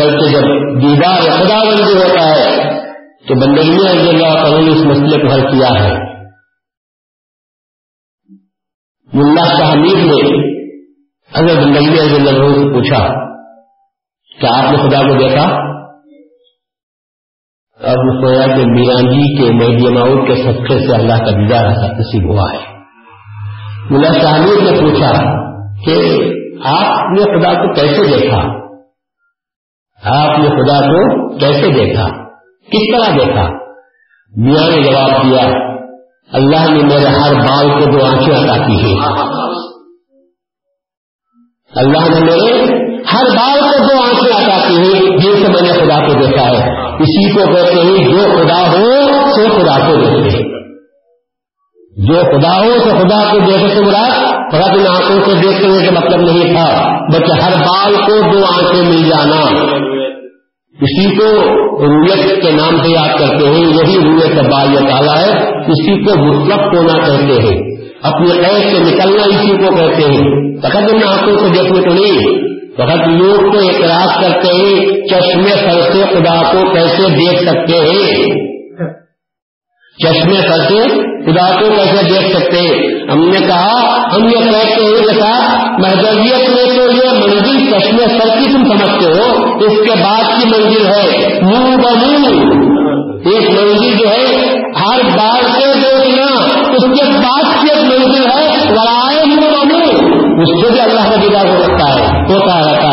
بلکہ جب دیدار خدا بندی ہوتا ہے، تو بندگی رضی اللہ تعالیٰ نے اس مسئلے کو حل کیا ہے۔ ملا حمید نے اگر بندگی رضی اللہ سے پوچھا کہ آپ نے خدا کو دیکھا؟ اب سویا کہ میران جی کے میڈیا ماؤ کے سفر سے اللہ کا دیدار نصیب ہوا ہے۔ ملا حمید نے پوچھا کہ آپ نے خدا کو کیسے دیکھا؟ آپ نے خدا کو کیسے دیکھا؟ کس طرح دیکھا؟ میاں نے جواب دیا، اللہ نے میرے ہر بال کو دو آنکھیں عطا کی ہے اللہ نے میرے ہر بال کو دو آنکھیں عطا کی ہے جن سے میں نے خدا کو دیکھا ہے۔ اسی کو کہتے ہیں، جو خدا ہو، سو خدا کو دیکھتے جو خدا ہو تو خدا کو دیکھے سے مراد خدا ان آنکھوں سے دیکھتے ہوئے کا مطلب نہیں تھا، بلکہ ہر بال کو دو آنکھیں مل جانا۔ اسی کو رویت کے نام سے یاد کرتے ہیں، یہی رویت بال تعالیٰ ہے۔ اسی کو مطلب ہونا کہتے ہیں۔ اپنے قید سے نکلنا اسی کو کہتے ہیں۔ فقط ان آنکھوں سے دیکھنے کو نہیں، فقط لوگ کو اعتراض کرتے ہیں چشمے سر سے خدا کو کیسے دیکھ سکتے ہیں؟ چشمے سر سے خدا کو کیسے دیکھ سکتے؟ ہم نے کہا، ہم یہ کہتے ہیں کہ صاحب محدودیت میں تو یہ منزل چشمے سر کی تم سمجھتے ہو، اس کے بعد کی منزل ہے۔ منہ بمو ایک منزل جو ہے، ہر بار سے دیکھنا اس کے بعد کی ایک منزل ہے لڑائے منہ بمو اس سے بھی اللہ کا دیدار ہو سکتا ہے۔ ہوتا رہتا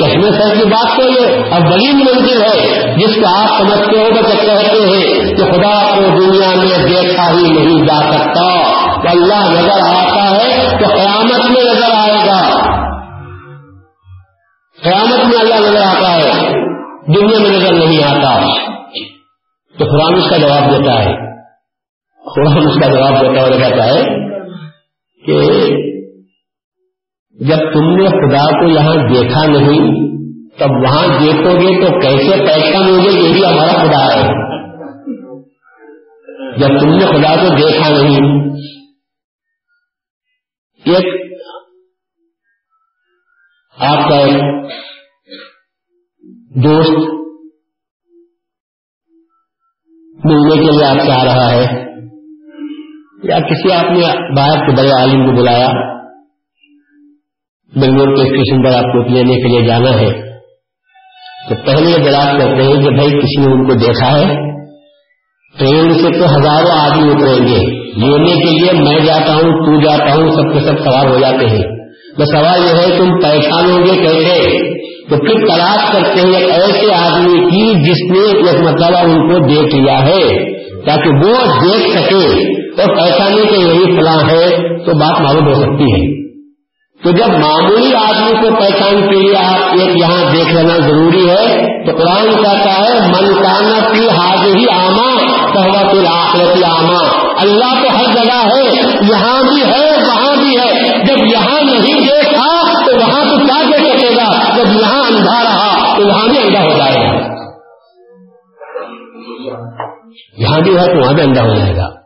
چشمے سر کی بات تو یہ اب بڑی منزل ہے، جس کو آپ سمجھتے ہو تو کہتے ہیں کہ خدا کو دنیا میں دیکھا ہی نہیں جا سکتا۔ تو اللہ نظر آتا ہے تو قیامت میں نظر آئے گا۔ قیامت میں اللہ نظر آتا ہے، دنیا میں نظر نہیں آتا۔ تو قرآن اس کا جواب دیتا ہے۔ قرآن اس کا جواب دیتا اور کہتا ہے کہ جب تم نے خدا کو یہاں دیکھا نہیں، تب وہاں دیکھو گے تو کیسے پہچان ہوگے یہ بھی ہمارا خدا ہے۔ جب تم نے خدا کو دیکھا نہیں، ایک آپ کا ایک دوست ملنے کے لیے آپ سے آ رہا ہے۔ یا کسی آپ نے باہر کے بڑے عالم کو بلایا۔ بنگلور کے اسٹیشن پر آپ کو لینے کے لیے جانا ہے۔ تو پہلے دراز کرتے ہیں کہ بھائی کسی نے ان کو دیکھا ہے، ٹرین سے تو ہزاروں آدمی اتریں گے۔ لینے کے لیے میں جاتا ہوں، تو جاتا ہوں، سب کے سب سوار ہو جاتے ہیں۔ تو سوال یہ ہے، تم پریشان ہوں گے کیسے؟ تو پھر تلاش کرتے ہیں ایسے آدمی کی جس نے ایک مرتبہ ان کو دیکھ لیا ہے، تاکہ وہ دیکھ سکے۔ اور پہچانے کے یہی فلاں ہے، تو بات معلوم ہو سکتی ہے۔ تو جب معمولی آدمی کو پہچان کے لیے آپ ایک یہاں دیکھ لینا ضروری ہے، تو قرآن کہتا ہے، من کانا کی حاضر ہی آما سہوت الآخرتی آما. اللہ تو ہر جگہ ہے، یہاں بھی ہے، وہاں بھی ہے۔ جب یہاں نہیں دیکھا، تو وہاں تو کیا دیکھ سکے گا؟ جب یہاں اندھا رہا، تو وہاں بھی اندھا ہو جائے گا۔ یہاں بھی ہے تو وہاں بھی اندھا ہو جائے گا۔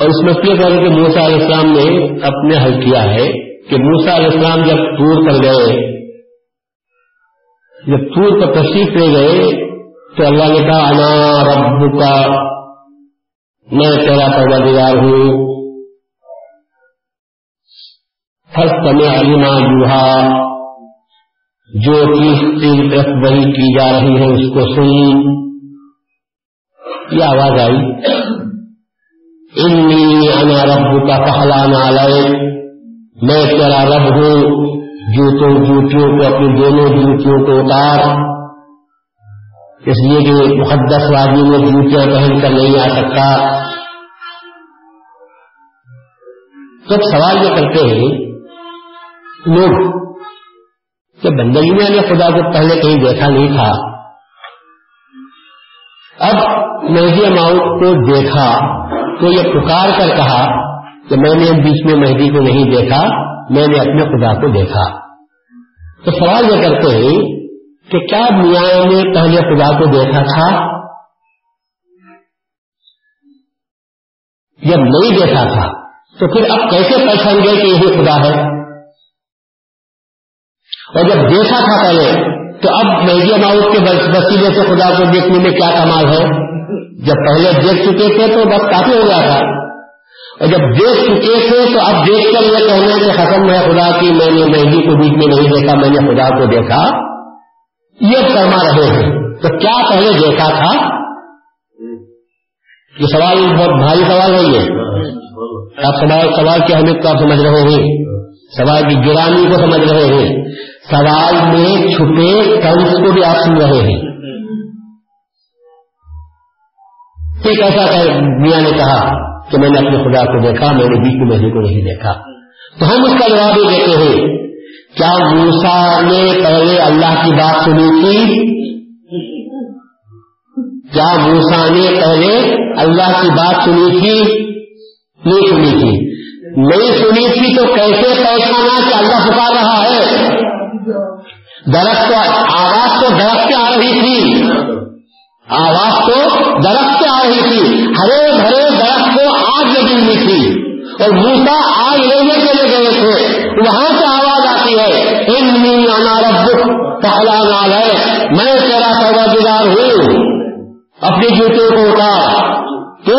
اور اس میں یہ کہ موسا علیہ السلام نے اپنے حل کیا ہے کہ موسا علیہ السلام جب ٹور کر گئے، جب ٹور پر تشریف لے گئے، تو اللہ نے کہا، انا رب کا میں تیرا پیدا دیوار ہوں ہر سمے علیما جوہا جو چیز طرف وہی کی جا رہی ہے، اس کو سنی۔ یہ آواز آئی۔ انی انا رب کا پہلانا لائے میں تیرا رب ہوں، جوتوں جوتیوں کو اپنی دونوں جوتیوں کو اتار. اس لیے کہ مقدس آدمی میں جوتیاں پہن کر نہیں آ سکتا. تو سوال یہ کرتے ہیں، لوگ، کہ بندگیاں نے خدا کو پہلے کہیں دیکھا نہیں تھا. اب مہدی ماؤ کو دیکھا تو یہ پکار کر کہا کہ میں نے بیچ میں مہدی کو نہیں دیکھا، میں نے اپنے خدا کو دیکھا۔ تو سوال یہ کرتے ہیں کہ کیا میاں نے پہلے خدا کو دیکھا تھا؟ جب نہیں دیکھا تھا، تو پھر اب کیسے پہچان گئے کہ یہی خدا ہے؟ اور جب دیکھا تھا پہلے، تو اب میڈیا ماؤس کے وسیلے سے خدا کو دیکھنے میں کیا کمال ہے؟ جب پہلے دیکھ چکے تھے تو بس کافی ہو گیا تھا۔ اور جب دیکھ چکے تھے تو اب دیکھ کر یہ کہنا کہ ختم ہے خدا کی میں نے مہندی کو بیچ میں نہیں دیکھا، میں نے خدا کو دیکھا۔ یہ فرما رہے ہیں۔ تو کیا پہلے دیکھا تھا؟ یہ سوال بہت بھاری سوال ہے یہ۔ آپ سوال سوال کی اہمیت کو آپ سمجھ رہے ہیں سوال کی گرانی کو سمجھ رہے ہیں سوال میں چھپے کنس کو بھی آپ سن رہے ہیں۔ ایک ایسا میاں نے کہا کہ میں نے اپنے خدا کو دیکھا، میں نے بیچ مہینے کو نہیں دیکھا۔ تو ہم اس کا جواب یہ دیتے ہیں، کیا موسا نے پہلے اللہ کی بات سنی تھی؟ کیا موسا نے پہلے اللہ کی بات سنی تھی؟ نہیں سنی تھی۔ نہیں سنی تھی تو کیسے پہچانا کہ اللہ پکار رہا ہے؟ درخت تو آواز تو درخت آ رہی تھی۔ آواز تو درخت رہی تھی۔ ہرے بھرے درخت کو آگ لگی ہوئی تھی۔ اور موسا آگ لینے کے لیے گئے تھے۔ وہاں سے آواز آتی ہے ان آنا رب پہلا نال ہے میں تیرا سوا ہوں۔ اپنے جوتے کو اٹھا۔ تو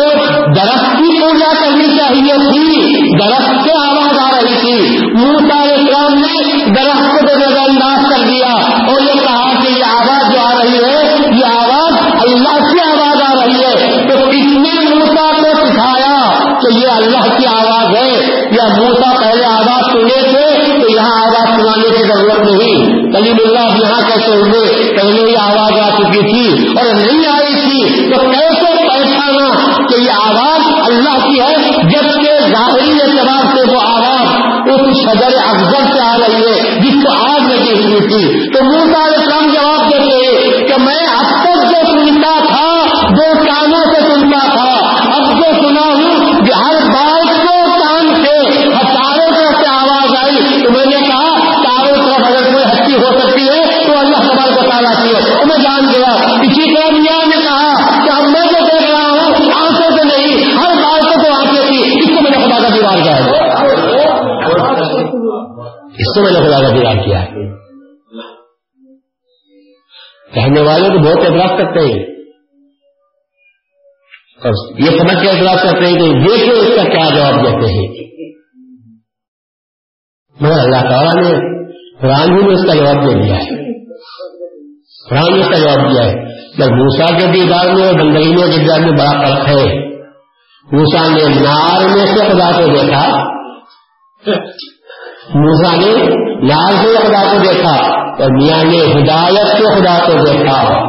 درخت کی پوجا کرنی چاہیے تھی۔ درخت کے اس شجر افضل سے آ رہی ہے جس کو آگ لگی ہوئی تھی۔ تو اس کو میں نے خدا کا دیوار کیا۔ ہے کہنے والے تو بہت اعتراض کرتے ہیں۔ اور یہ سمجھ کے اعتراض کرتے ہیں کہ دیکھو اس کا کیا جواب دیتے ہیں۔ مگر اللہ تعالیٰ نے قرآن ہی نے اس کا جواب دے دیا ہے۔ قرآن نے اس کا جواب دیا ہے۔ جب موسا کے دیدار میں اور بندرینوں کے دیدار میں بڑا فرق ہے۔ موسا نے نار میں سے خدا کو دیکھا۔ موسا نے نار سے خدا کو دیکھا اور میاں نے ہدایت سے خدا کو دیکھا۔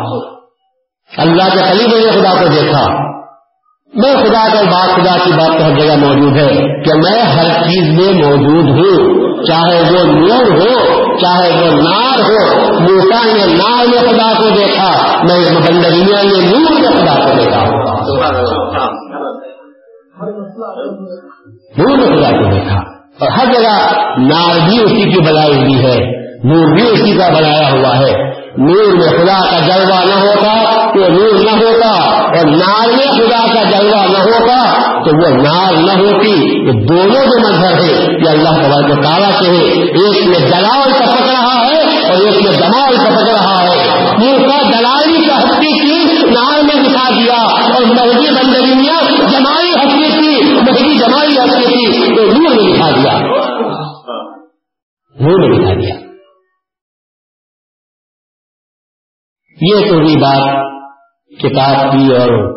اللہ کے قریب نے خدا کو دیکھا۔ میں خدا کا بات خدا کی بات تو ہر جگہ موجود ہے کہ میں ہر چیز میں موجود ہوں۔ چاہے وہ نور ہو چاہے وہ نار ہو موسا نے نار میں خدا کو دیکھا میں بندریا نے نور میں خدا کو دیکھا۔ نور میں خدا کو دیکھا۔ اور ہر جگہ نار بھی اسی کی بنائی ہوئی ہے، نور بھی اسی کا بنایا ہوا ہے۔ نور میں خدا کا جلوہ نہ ہوتا تو نور نہ ہوتا، اور نار میں خدا کا جلوہ نہ ہوتا تو وہ نار نہ ہوتی۔ یہ دونوں جو مظہر ہے یہ اللہ تبار تعالیٰ کے ہیں۔ ایک میں دلال ٹپک رہا ہے اور ایک میں دمال ٹپک رہا ہے۔ یہ کا دلالی کا ہستی کی نار میں دکھا دیا اور مہدی بندریاں جمائی ہستی کی مہدی جمائی ہستی کی تو نور میں دکھا دیا۔ نور میں دکھا دیا۔ یہ تو بھی بات کتاب کی اور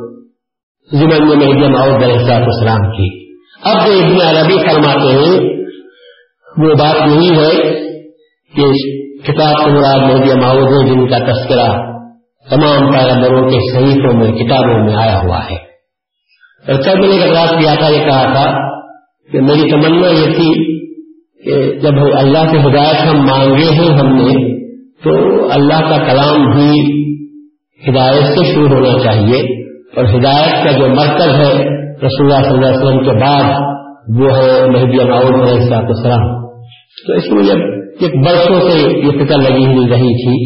زمن میں محدم اور درحصات اسلام کی۔ اب جو ابن عربی فرماتے ہیں، وہ بات یہی ہے کہ کتاب کے مراد محدم ماؤد ہے، جن کا تذکرہ تمام پیغمبروں کے صحیحوں میں، کتابوں میں آیا ہوا ہے۔ اور میں نے رات کیا تھا، یہ کہا تھا کہ میری تمنا یہ تھی کہ جب اللہ سے ہدایت ہم مانگے ہیں ہم نے، تو اللہ کا کلام بھی ہدایت سے شروع ہونا چاہیے۔ اور ہدایت کا جو مرکز ہے رسول اللہ صلی اللہ علیہ وسلم کے بعد، وہ ہے مہدی علیہ السلام تو اس میں جب ایک برسوں سے یہ فکر لگی ہوئی رہی تھی،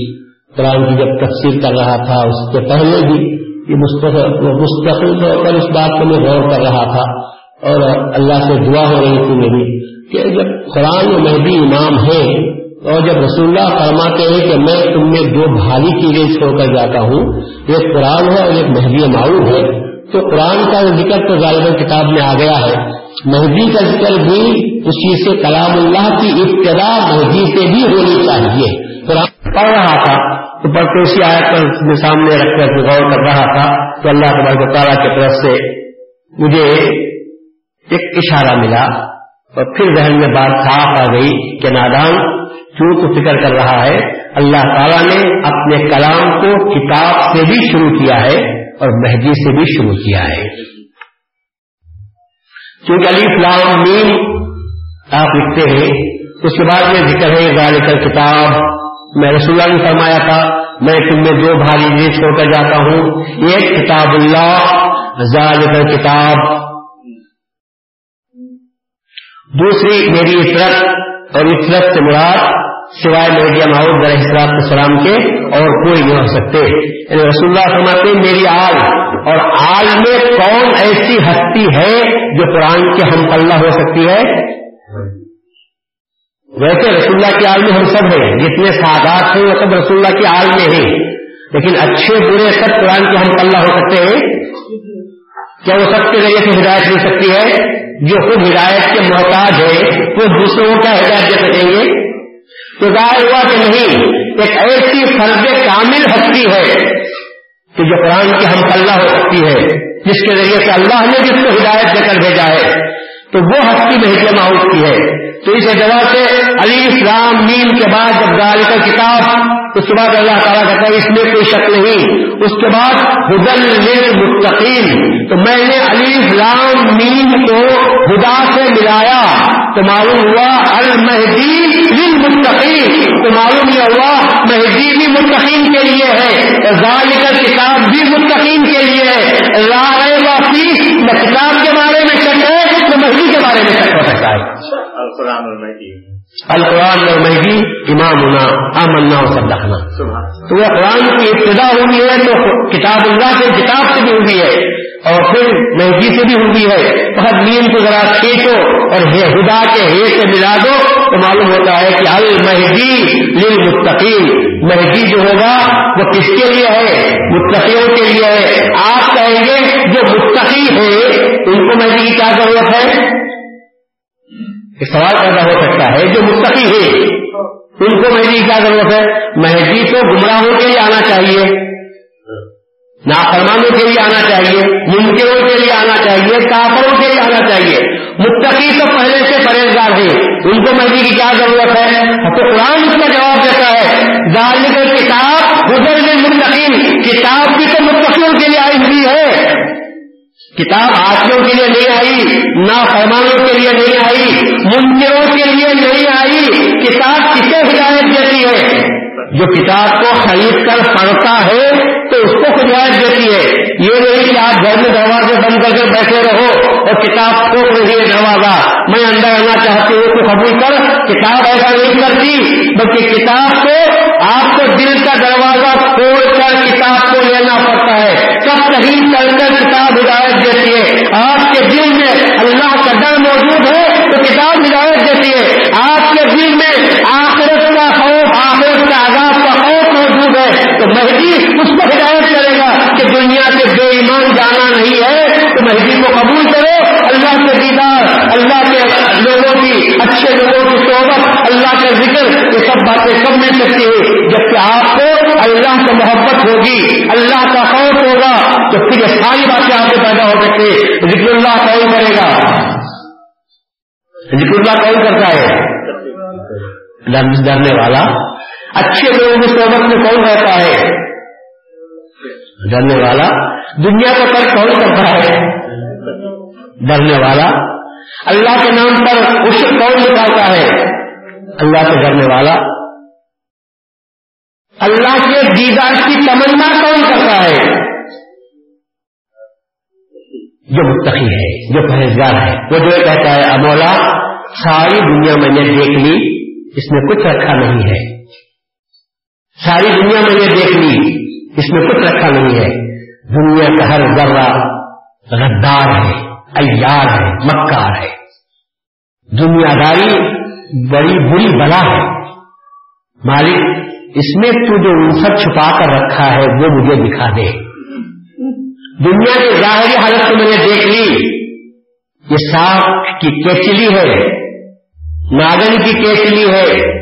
قرآن کی جب تفصیل کر رہا تھا، اس کے پہلے بھی یہ مستقل طور پر اس بات کو میں غور کر رہا تھا اور اللہ سے دعا ہو رہی تھی میری کہ جب قرآن مہدی امام ہے اور جب رسول اللہ فرماتے ہیں کہ میں تم میں دو بھاری چیزیں چھوڑ کر جاتا ہوں، ایک قرآن ہے اور ایک مہدی معروف ہے، تو قرآن کا ذکر تو غالب کتاب میں آ گیا ہے۔ مہدی کا ذکر بھی اس چیز سے کلام اللہ کی ابتدا مہدی سے بھی ہونی چاہیے۔ قرآن پڑھ رہا تھا۔ تو پڑھتے اسی آیت پر سامنے رکھ کر غور کر رہا تھا تو اللہ تبارک تعالیٰ کی طرف سے مجھے ایک اشارہ ملا اور پھر ذہن میں بات صاف آ گئی کہ نادان کیوں تو فکر کر رہا ہے، اللہ تعالیٰ نے اپنے کلام کو کتاب سے بھی شروع کیا ہے اور مہدی سے بھی شروع کیا ہے۔ کیونکہ علی فلام میم آپ لکھتے ہیں، اس کے بعد میں ذکر ہے ذالک کتاب میں رسول اللہ نے فرمایا تھا، میں تم میں دو بھاری چھوڑ کر جاتا ہوں۔ ایک کتاب اللہ، ذالک کتاب دوسری میری عطرت اور عطرت سے مراد، سوائے میڈیا ماحول اسلام السلام کے اور کوئی نہیں ہو سکتے۔ یعنی رسول اللہ فرماتے ہیں، میری آل۔ اور آل میں کون ایسی ہستی ہے جو قرآن کے ہم پلہ ہو سکتی ہے۔ ویسے رسول اللہ کی آل میں ہم سب ہیں، جتنے سادات ہیں وہ سب رسول اللہ کی آل میں ہیں۔ لیکن اچھے برے سب قرآن کے ہم پلہ ہو سکتے ہیں۔ کیا وہ سب کے ذریعے سے ہدایت مل سکتی ہے؟ جو خود ہدایت کے محتاج ہے وہ دوسروں کا ہدایت دے سکیں گے۔ تو ظاہر ہوا کہ نہیں، ایک ایسی فرد کامل ہستی ہے کہ جو قرآن کی ہم پلہ ہو سکتی ہے، جس کے ذریعے سے اللہ نے جس کو ہدایت دے کر بھیجا ہے۔ تو وہ ہستی میں ماؤس کی ہے۔ تو اس اعتبار سے علی اسلام نیم کے بعد جب گال کا کتاب اس کے بعد اللہ تعالیٰ کہتا ہے، اس میں کوئی شک نہیں۔ اس کے بعد حدل مستقیم تو میں نے علی اسلام نیم کو خدا سے ملایا۔ تو معلوم ہوا المحدی مستقیم تو معلوم یہ ہوا، مہدی بھی مستقیم کے لیے ہے۔ غال کا کتاب بھی مستقیم کے لیے ہے۔ رائے کتاب کے بارے میں تو مہدی شک ہو سکتا ہے القرآن اور مہدی امام ہونا امنا اور سب رکھنا تو وہ قرآن کی ابتدا ہوئی ہے تو کتاب اللہ کے کتاب سے بھی ہوئی ہے۔ اور پھر مہدی سے بھی ہوئی ہے۔ بہت نیم کو ذرا کھینچو اور ہدا کے ہے سے ملا دو تو معلوم ہوتا ہے کہ المہدی لل مستقیم مہدی جو ہوگا وہ کس کے لیے ہے؟ مستقیوں کے لیے ہے۔ آپ کہیں گے جو مستقی ہے ان کو مہدی کی کیا ضرورت ہے؟ سوال پیدا ہو سکتا ہے، جو مستقی ہے، ان کو مہدی کیا ضرورت ہے؟ مہدی کو گمراہوں کے لیے آنا چاہیے، نافرمانوں کے لیے آنا چاہیے ممکنوں کے لیے آنا چاہیے، کافروں کے لیے آنا چاہیے۔ متقی تو پہلے سے پرہیزگار ہیں، ان کو مہدی کی کیا ضرورت ہے؟ تو قرآن اس کا جواب دیتا ہے ظاہر کتاب گزر میں متقین کتاب بھی تو متقیوں کے لیے آئی ہوئی ہے کتاب آسوں کے لیے نہیں آئی نا فرمانوں کے لیے نہیں آئی، منکروں کے لیے نہیں آئی۔ کتاب کسے ہدایت دیتی ہے؟ جو کتاب کو خرید کر پڑھتا ہے تو اس کو ہدایت دیتی ہے۔ یہ نہیں کہ آپ گھر میں دروازے بند کر کے بیٹھے رہو۔ اور کتاب کھو رہی ہے دروازہ۔ میں اندر آنا چاہتی ہوں تو قبول کر، کتاب ایسا نہیں کرتی، بلکہ کتاب کو، آپ کو دل کا دروازہ کھول کر کتاب کو لینا پڑتا ہے۔ سب صحیح کر کر کتاب ہدایت دیتی ہے۔ آپ کے دل میں اللہ کا ڈر موجود ہے تو کتاب ہدایت دیتی ہے۔ آپ کے دل میں آخرت کا خوف، آخرت کا آغاز کا خوف موجود ہے۔ تو مہدی اس کو ہدایت کرے گا کہ دنیا سے اچھے لوگوں کی صحبت، اللہ کا ذکر، یہ سب باتیں کم مل سکتی ہے جبکہ آپ کو اللہ سے محبت ہوگی، اللہ کا خوف ہوگا، تو پھر یہ ساری باتیں آپ کو پیدا ہو سکتی ذکر اللہ کون کرے گا۔ ذکر اللہ کون کرتا ہے۔ ڈرنے والا۔ اچھے لوگوں کی صحبت میں کون رہتا ہے؟ ڈرنے والا۔ دنیا کو کر کون کرتا ہے؟ ڈرنے والا۔ اللہ کے نام پر اس کون نکالتا ہے؟ اللہ سے ڈرنے والا۔ اللہ کے دیدار کی تمنا کون کرتا ہے؟ جو متقی ہے، جو پرہیزگار ہے۔ وہ جو کہتا ہے امولا ساری دنیا میں نے دیکھ لی، اس میں کچھ رکھا نہیں ہے۔ ساری دنیا میں نے دیکھ لی، اس میں کچھ رکھا نہیں ہے۔ دنیا کا ہر ذرہ غدار ہے۔ ایار ہے، مکار ہے۔ دنیا داری بڑی بری بلا ہے۔ مالک، اس میں تو جو سب چھپا کر رکھا ہے، وہ مجھے دکھا دے۔ دنیا کی ظاہری حالت کو میں نے دیکھ لی۔ یہ سانپ کی کیچلی ہے، ناگن کی کیچلی ہے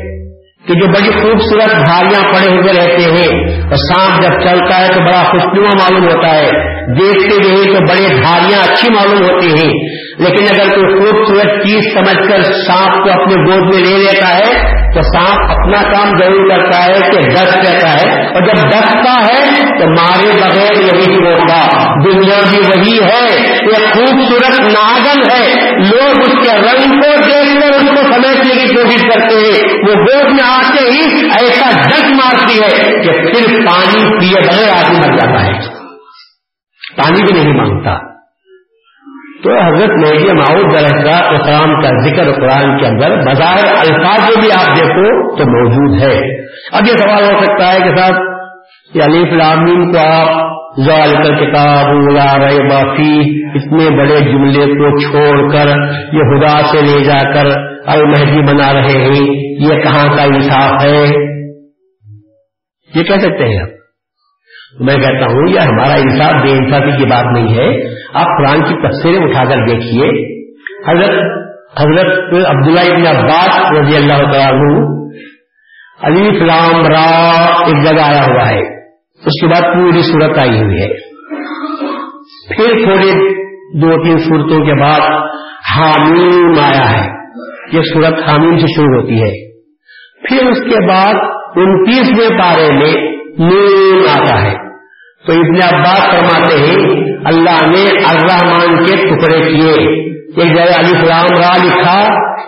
کہ جو بڑی خوبصورت دھاریاں پڑے ہوئے رہتے ہیں۔ اور سانپ جب چلتا ہے تو بڑا خوشنما معلوم ہوتا ہے۔ دیکھتے ہوئے تو بڑے دھاریاں اچھی معلوم ہوتی ہیں۔ لیکن اگر کوئی خوبصورت چیز سمجھ کر سانپ کو اپنے گود میں لے لیتا ہے، تو سانپ اپنا کام ضرور کرتا ہے کہ دس رہتا ہے۔ اور جب دستا ہے، تو مارے بغیر نہیں چھوڑتا دنیا بھی وہی ہے یہ خوبصورت ناگن ہے۔ لوگ اس کے رنگ کو دیکھ کر اس کو سمجھنے کی کوشش کرتے ہیں۔ وہ گود میں آتے ہی ایسا ڈس مارتی ہے کہ پھر پانی پیے بغیر آدمی مر جاتا ہے۔ پانی بھی نہیں مانگتا۔ تو حضرت مہدی معاؤد درجہ اسلام کا ذکر قرآن کے اندر بظاہر الفاظ بھی آپ دیکھو تو موجود ہے۔ اب یہ سوال ہو سکتا ہے کہ صاحب، یہ علی فلامین کو آپ ظال کر کتاب رہے اتنے بڑے جملے کو چھوڑ کر یہ خدا سے لے جا کر المہدی بنا رہے ہیں، یہ کہاں کا انصاف ہے؟ یہ کہہ سکتے ہیں آپ۔ میں کہتا ہوں، یہ ہمارا انصاف، بے انصافی کی بات نہیں ہے۔ آپ قرآن کی تفسیریں اٹھا کر دیکھیے۔ حضرت حضرت عبداللہ ابن عباس رضی اللہ تعالیٰ علی فلام را ایک جگہ آیا ہوا ہے۔ اس کے بعد پوری صورت آئی ہوئی ہے۔ پھر تھوڑے دو تین صورتوں کے بعد حامیم آیا ہے۔ یہ صورت حامیم سے شروع ہوتی ہے۔ پھر اس کے بعد انتیسویں پارے میں نون آتا ہے۔ تو ابن عباس فرماتے ہیں، اللہ نے الرحمان کے ٹکڑے کیے۔ ایک جگہ علی فلام را لکھا،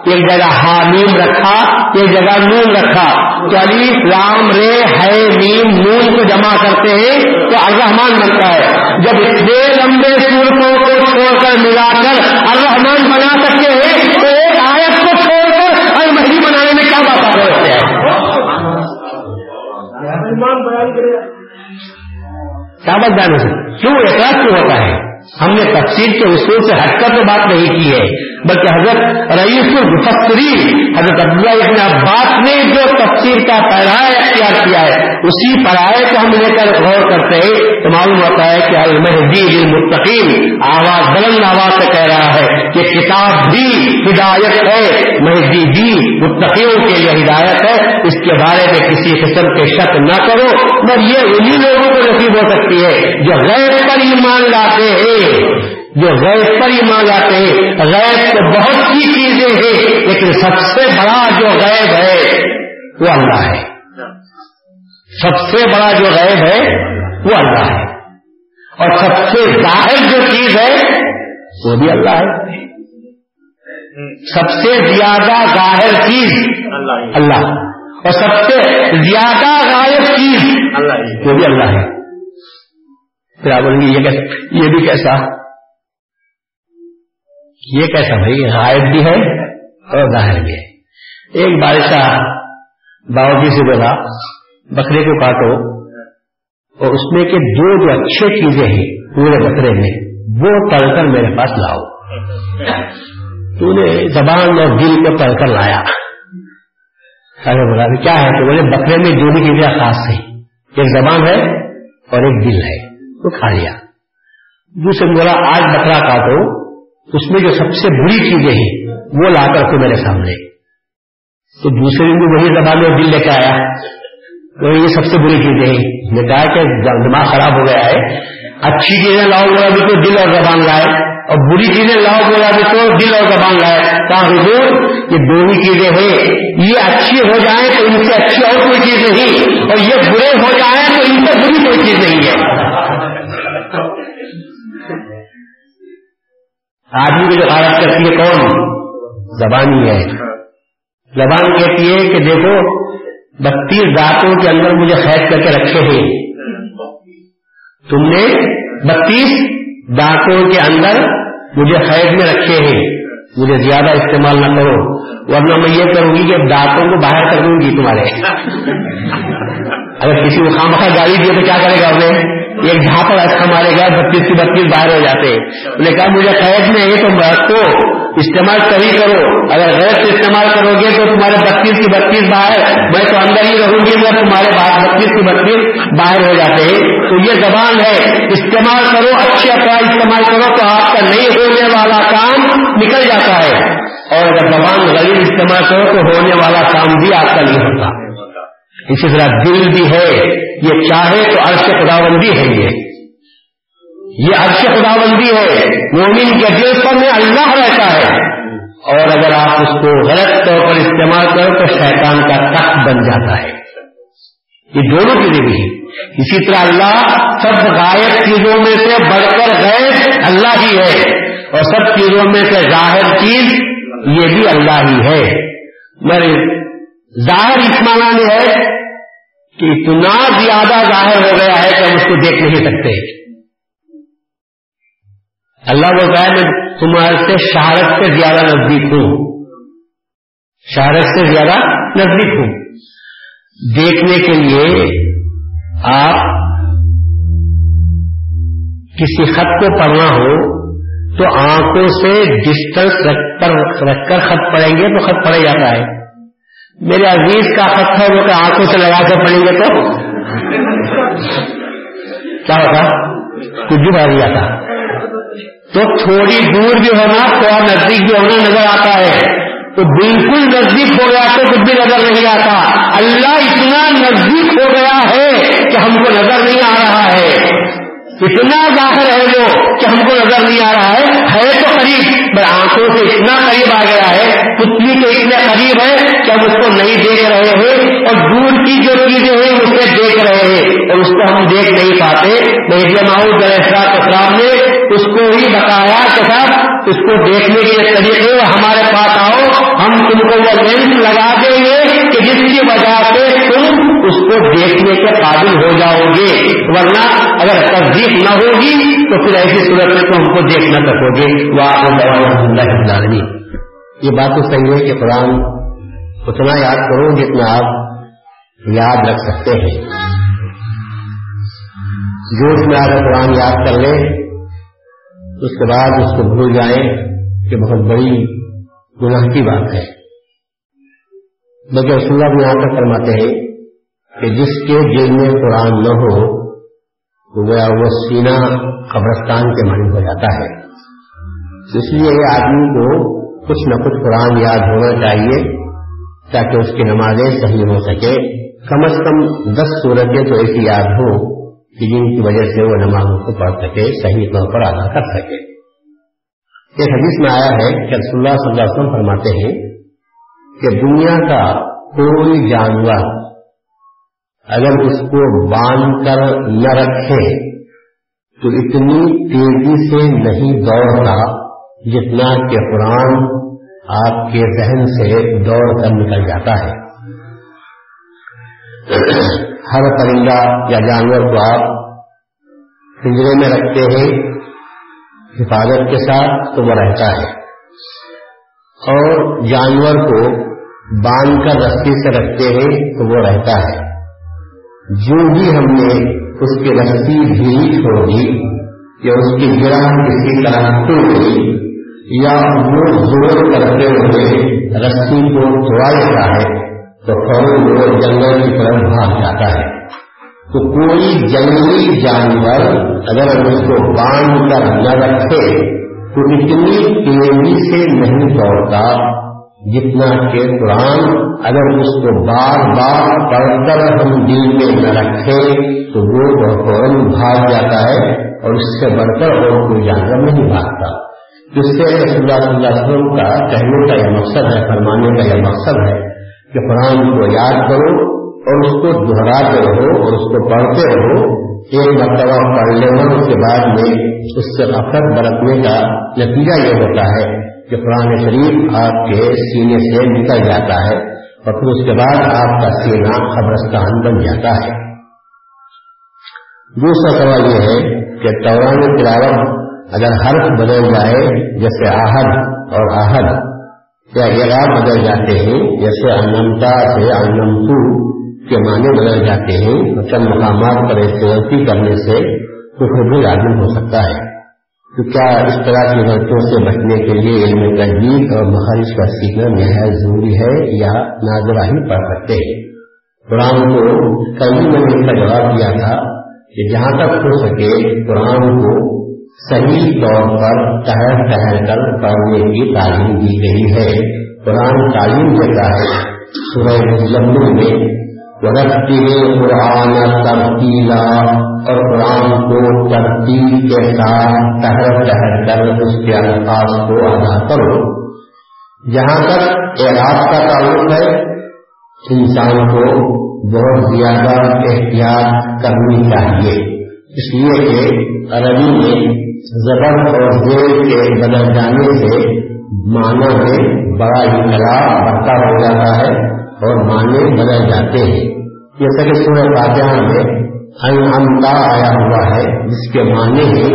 ایک جگہ حامیم رکھا، ایک جگہ نون رکھا۔ تو علی فلام رے، ہے نیم نون کو جمع کرتے ہیں، تو الرحمان بنتا ہے۔ جب اتنے لمبے صورتوں کو چھوڑ کر ملا کر الرحمان بنا سکتے ہیں، تو ایک آیت کو چھوڑ کر ہر مہی بنانے میں کیا بات آ رہے ہیں کیا بات سے کیوں اعتراض کیوں ہوتا ہے۔ ہم نے تفسیر کے اصول سے ہٹ کر تو بات نہیں کی ہے، بلکہ حضرت رئیس المفسرین، حضرت عبداللہ ابن عباس نے جو تفسیر کا پیرائے اختیار کیا ہے، اسی پیرائے کو ہم لے کر غور کرتے ہیں، تو معلوم ہوتا ہے کہ المحدی المتقین آواز بلند آواز سے کہہ رہا ہے کہ کتاب بھی ہدایت ہے، مہدی بھی متقیوں کے لیے ہدایت ہے، اس کے بارے میں کسی قسم کے شک نہ کرو، مگر یہ انہی لوگوں کو نصیب ہو سکتی ہے جو غیر پر ایمان لاتے ہیں۔ جو غیر پر ایمان لاتے ہیں۔ غیر تو بہت سی چیزیں ہیں لیکن سب سے بڑا جو غیب ہے وہ اللہ ہے۔ سب سے بڑا جو غیب ہے وہ اللہ ہے۔ اور سب سے ظاہر جو چیز ہے وہ بھی اللہ ہے۔ سب سے زیادہ ظاہر چیز اللہ اور سب سے زیادہ غائب چیز وہ بھی اللہ ہے۔ پھر آپ بولیں گے، یہ بھی کیسا؟ یہ کیسا بھائی؟ غائب بھی ہے اور ظاہر بھی ہے۔ ایک بادشاہ باوجی سے بولا، بکرے کو کاٹو اور اس میں کے دو جو اچھے چیزیں ہیں، پورے بکرے میں، وہ تل کر میرے پاس لاؤ۔ تو نے زبان اور دل کو پڑھ کر لایا۔ ارے بولا کیا ہے؟ تو بولے، بکرے میں جو بھی چیزیں خاص تھی ایک زبان ہے اور ایک دل ہے۔ تو کھا لیا۔ دوسرے بولا، آج بکرا کاٹو۔ اس میں جو سب سے بری چیزیں ہیں، وہ لا کر کے میرے سامنے۔ تو دوسرے دن بھی وہی زبان میں دل لے کے آیا۔ تو یہ سب سے بری چیزیں ہیں۔ نے کہا کہ دماغ خراب ہو گیا ہے۔ اچھی چیزیں لاؤ بولا بھی تو دل اور زبان لائے۔ اور بری چیزیں لاؤ بولا بھی تو دل اور زبان لائے۔ کہا، حضور، یہ دونوں چیزیں ہیں۔ یہ اچھی ہو جائیں تو ان سے اچھی اور کوئی چیز نہیں۔ اور یہ برے ہو جائیں تو ان سے بری کوئی چیز نہیں ہے۔ آدمی کی جو حالت کرتی ہے کون؟ زبان ہے۔ زبان کہتی ہے کہ دیکھو بتیس دانتوں کے اندر مجھے قید کر کے رکھے ہیں۔ تم نے بتیس دانتوں کے اندر مجھے قید میں رکھے ہیں۔ مجھے زیادہ استعمال نہ کرو، ورنہ میں یہ کروں گی کہ دانتوں کو باہر کر دوں گی تمہارے۔ اگر کسی کو خام خواہ گاڑی دیے تو کیا کرے گا انہیں ایک پر اچھا مارے گا بتیس کی بتیس باہر ہو جاتے انہوں نے کہا، مجھے قید میں ہے تو کو استعمال صحیح کرو۔ اگر غلط استعمال کرو گے تو تمہارے بتیس کی بتیس باہر میں تو اندر ہی رہوں گی میں تمہارے بتیس کی بتیس باہر ہو جاتے ہیں۔ تو یہ زبان ہے، استعمال کرو، اچھے اپنا استعمال کرو تو آپ کا نہیں ہونے والا کام نکل جاتا ہے۔ اور اگر زبان غریب استعمال کرو تو ہونے والا کام بھی آپ کا نہیں ہوتا۔ اسی طرح دل بھی ہے، یہ چاہے تو عرش خدا بندی ہے یہ۔ یہ عرش خدا بندی ہے۔ مومن کے دل پر میں اللہ رہتا ہے۔ اور اگر آپ اس کو غلط طور پر استعمال کرو تو شیطان کا تخت بن جاتا ہے۔ یہ دونوں چیزیں بھی ہیں۔ اسی طرح اللہ سب غائب چیزوں میں سے بڑھ کر غیر اللہ ہی ہے۔ اور سب چیزوں میں سے ظاہر چیز یہ بھی اللہ ہی ہے۔ میرے ظاہر اس معنی میں ہے کہ اتنا زیادہ ظاہر ہو گیا ہے کہ ہم اس کو دیکھ نہیں سکتے۔ اللہ بولتا ہے، میں تمہارے سے شہرت سے زیادہ نزدیک ہوں۔ شہرت سے زیادہ نزدیک ہوں۔ دیکھنے کے لیے آپ کسی خط کو پڑھنا ہو تو آنکھوں سے ڈسٹینس رکھ کر رکھ کر خط پڑھیں گے تو خط پڑھا جاتا ہے۔ میرے عزیز کا خط ہے وہ کہ آنکھوں سے لگا کر پڑیں گے تو؟ کیا ہوگا کچھ بھی بھر جاتا تو تھوڑی دور بھی ہونا تھوڑا نزدیک بھی ہونا نظر آتا ہے۔ تو بالکل نزدیک ہو گیا تو کچھ بھی نظر نہیں آتا۔ اللہ اتنا نزدیک ہو گیا ہے کہ ہم کو نظر نہیں آ رہا ہے۔ اتنا ظاہر ہے وہ کہ ہم کو نظر نہیں آ رہا ہے۔ ہے تو قریب پر آنکھوں سے اتنا قریب آ گیا ہے۔ پتلی کے اتنے قریب ہے۔ ہم اس کو نہیں دیکھ رہے ہیں اور دور کی جو چیزیں ہیں اسے دیکھ رہے ہیں اور اس کو ہم دیکھ نہیں پاتے۔ میڈیا ماؤ اسلام نے اس کو ہی بتایا کہ صاحب، اس کو دیکھنے کے طریقے ہمارے پاس آؤ، ہم تم کو وہ لینس لگا دیں گے کہ جس کی وجہ سے تم اس کو دیکھنے کے قابل ہو جاؤ گے۔ ورنہ اگر تصدیق نہ ہوگی تو پھر ایسی صورت میں تو ہم کو دیکھ نہ سکو گے۔ وہ آپ یہ بات تو صحیح ہے کہ قرآن اتنا یاد کرو جتنا آپ یاد رکھ سکتے ہیں۔ جو اس میں اگر قرآن یاد کر لے، اس کے بعد اس کو بھول جائیں کہ بہت بڑی گناہ کی بات ہے۔ بلکہ رسول اللہ یہاں تک فرماتے ہیں کہ جس کے دل میں قرآن نہ ہو، تو گیا وہ سینا قبرستان کے معنی ہو جاتا ہے۔ اس لیے آدمی کو کچھ نہ کچھ قرآن یاد ہونا چاہیے۔ تاکہ اس کی نمازیں صحیح ہو سکے۔ کم از کم دس صورتیں تو ایسی یاد ہو کہ جن کی وجہ سے وہ نمازوں کو پڑھ سکے، صحیح طور پر ادا کر سکے۔ ایک حدیث میں آیا ہے کہ رسول اللہ صلی اللہ علیہ وسلم فرماتے ہیں کہ دنیا کا کوئی جانور اگر اس کو باندھ کر نہ رکھے تو اتنی تیزی سے نہیں دوڑتا جتنا کہ قرآن آپ کے ذہن سے دوڑ کر نکل جاتا ہے۔ ہر پرندہ یا جانور کو آپ پنجرے میں رکھتے ہیں، حفاظت کے ساتھ تو وہ رہتا ہے۔ اور جانور کو باندھ کر رسی سے رکھتے ہیں تو وہ رہتا ہے۔ جو بھی ہم نے اس کی رسی بھی چھوڑ دی یا اس کی گرہ کسی طرح ٹوٹ گئی یا وہ زور کرتے ہوئے رسی کو توڑا لیتا ہے، تو فوراً وہ جنگل کی طرف بھاگ جاتا ہے۔ تو کوئی جنگلی جانور اگر ہم اس کو باندھ کر نہ رکھے، تو اتنی تیزی سے نہیں دوڑتا جتنا کہ قرآن اگر اس کو بار بار پڑھ کر ہم دل میں نہ رکھے، تو وہ فوراً بھاگ جاتا ہے اور اس سے بڑھ کر اور کوئی جانور نہیں بھاگتا۔ جس سے رسول اللہ صلی اللہ علیہ وسلم کا کہنے کا یہ مقصد ہے، فرمانے کا یہ مقصد ہے کہ قرآن کو یاد کرو اور اس کو دہراتے رہو اور اس کو پڑھتے رہو۔ ایک مرتبہ پڑھ لینا اس کے بعد میں اس سے نفرت برتنے کا نتیجہ یہ ہوتا ہے کہ قرآن شریف آپ کے سینے سے نکل جاتا ہے اور پھر اس کے بعد آپ کا سینہ قبرستان بن جاتا ہے۔ دوسرا سوال یہ ہے کہ توران تلاوت اگر حرف بدل جائے، جیسے آہد اور آہد، یا اعراب بدل جاتے ہیں، جیسے انمتا سے انمتو کے معنی بدل جاتے ہیں چند مقامات پر ایسے غلطی کرنے سے کفر بھی لازم ہو سکتا ہے۔ تو کیا اس طرح کی غلطیوں سے بچنے کے لیے علم تجدید اور مخارج کا سیکھنا نہایت ضروری ہے یا ناظرہ ہی پڑھ سکتے ہیں؟ قرآن کو کل میں نے اس کا جواب دیا تھا کہ جہاں تک ہو سکے، قرآن کو صحیح طور پر ٹہر ٹہر کر پڑھنے کی تعلیم دی گئی ہے۔ قرآن تعلیم دیتا ہے۔ سورہ جموں میں رکھتی قرآن ترتیلا اور قرآن کو ترتیب کے ساتھ ٹہر ٹہر کر اس کے الفاظ کو ادا کرو۔ جہاں تک اعراض کا تعلق ہے، انسان کو بہت زیادہ احتیاط کرنی چاہیے۔ اس لیے کہ عربی میں زبر اور زیر کے بدل جانے سے معنی میں بڑا انقلاب بڑھتا ہو جاتا ہے اور معنی بدل جاتے ہیں۔ جیسا کہ سورہ فاتحہ میں انمتا آیا ہوا ہے، جس کے معنی ہے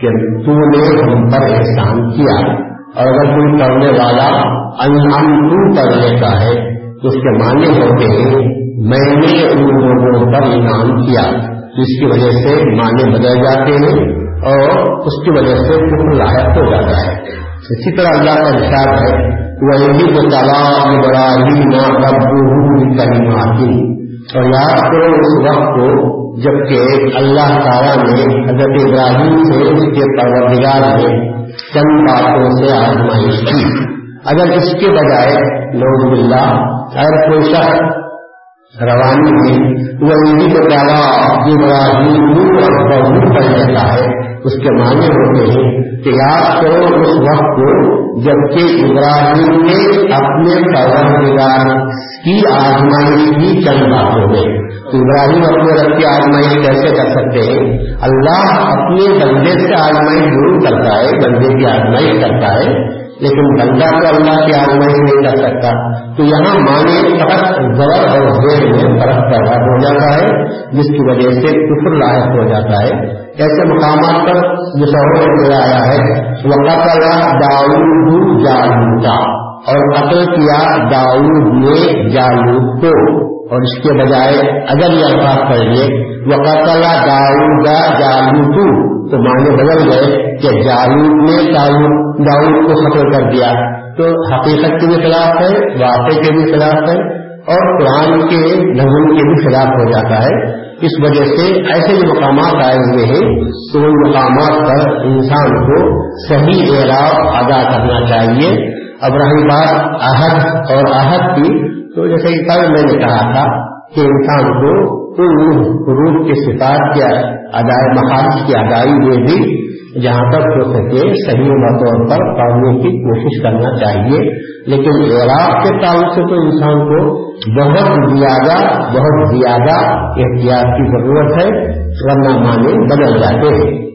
کہ تو نے ہم پر احسان کیا۔ اور اگر کوئی پڑھنے والا انعام تو پڑھ لیتا ہے، تو اس کے معنی ہوتے ہیں، میں نے ان لوگوں پر انعام کیا۔ جس کی وجہ سے معنی بدل جاتے ہیں اور اس کی وجہ سے کفر لاحق ہو جاتا ہے۔ اسی طرح اللہ کا نشاد ہے وہی کو تالاب بڑا اور یاد کرو اس وقت کو جبکہ اللہ تعالیٰ نے حضرت ابراہیم سے اس کے پروردگار نے چند باتوں سے آزمائش کی اگر اس کے بجائے نوز اللہ اگر کوئی شخص روانی میں وہ عیدی کو تعالیٰ ابراہیم اور بہت پڑ جاتا ہے، اس کے معنی ہوتے ہیں کہ یاد کرو اس وقت کو جبکہ ابراہیم نے اپنے پروردگار کی آزمائش کی چند باتوں میں۔ ابراہیم اپنے رب کی آزمائش کیسے کر سکتے ہیں؟ اللہ اپنے بندے سے آزمائش ضرور کرتا ہے، بندے کی آزمائش کرتا ہے۔ لیکن بندہ تو اللہ کی آزمائش نہیں کر سکتا۔ تو یہاں مانے فرق زبر اور زیر میں فرق پیدا ہو جاتا ہے، جس کی وجہ سے کفر لاحق ہو جاتا ہے۔ ایسے مقامات پر جو شہروں میں آیا ہے وہ قتل داؤد جالوتا اور قتل کیا داؤد نے جالود کو۔ اور اس کے بجائے اگر یہ الفاظ پڑھیے وہ قتل داؤد جالوتو تو معنی بدل گئے کہ جالود نے داؤد کو ختم کر دیا۔ تو حقیقت کے بھی خلاف ہے واقع کے بھی خلاف ہے، اور قرآن کے نظم کے بھی خلاف ہو جاتا ہے۔ اس وجہ سے ایسے جو مقامات آئے ہوئے ہیں، تو ان مقامات پر انسان کو صحیح اعراب ادا کرنا چاہیے۔ اب رہی بات عہد اور عہد کی تو جیسے کل میں نے کہا تھا کہ انسان کو ان روح کے صفات کے ادائے مخارج کی ادائی میں بھی جہاں تک ہو سکے صحیح طور پر پڑھنے کی کوشش کرنا چاہیے۔ لیکن عراق کے تعلق سے تو انسان کو بہت زیادہ بہت زیادہ احتیاط کی ضرورت ہے، ورنہ مانے بدل جاتے ہیں۔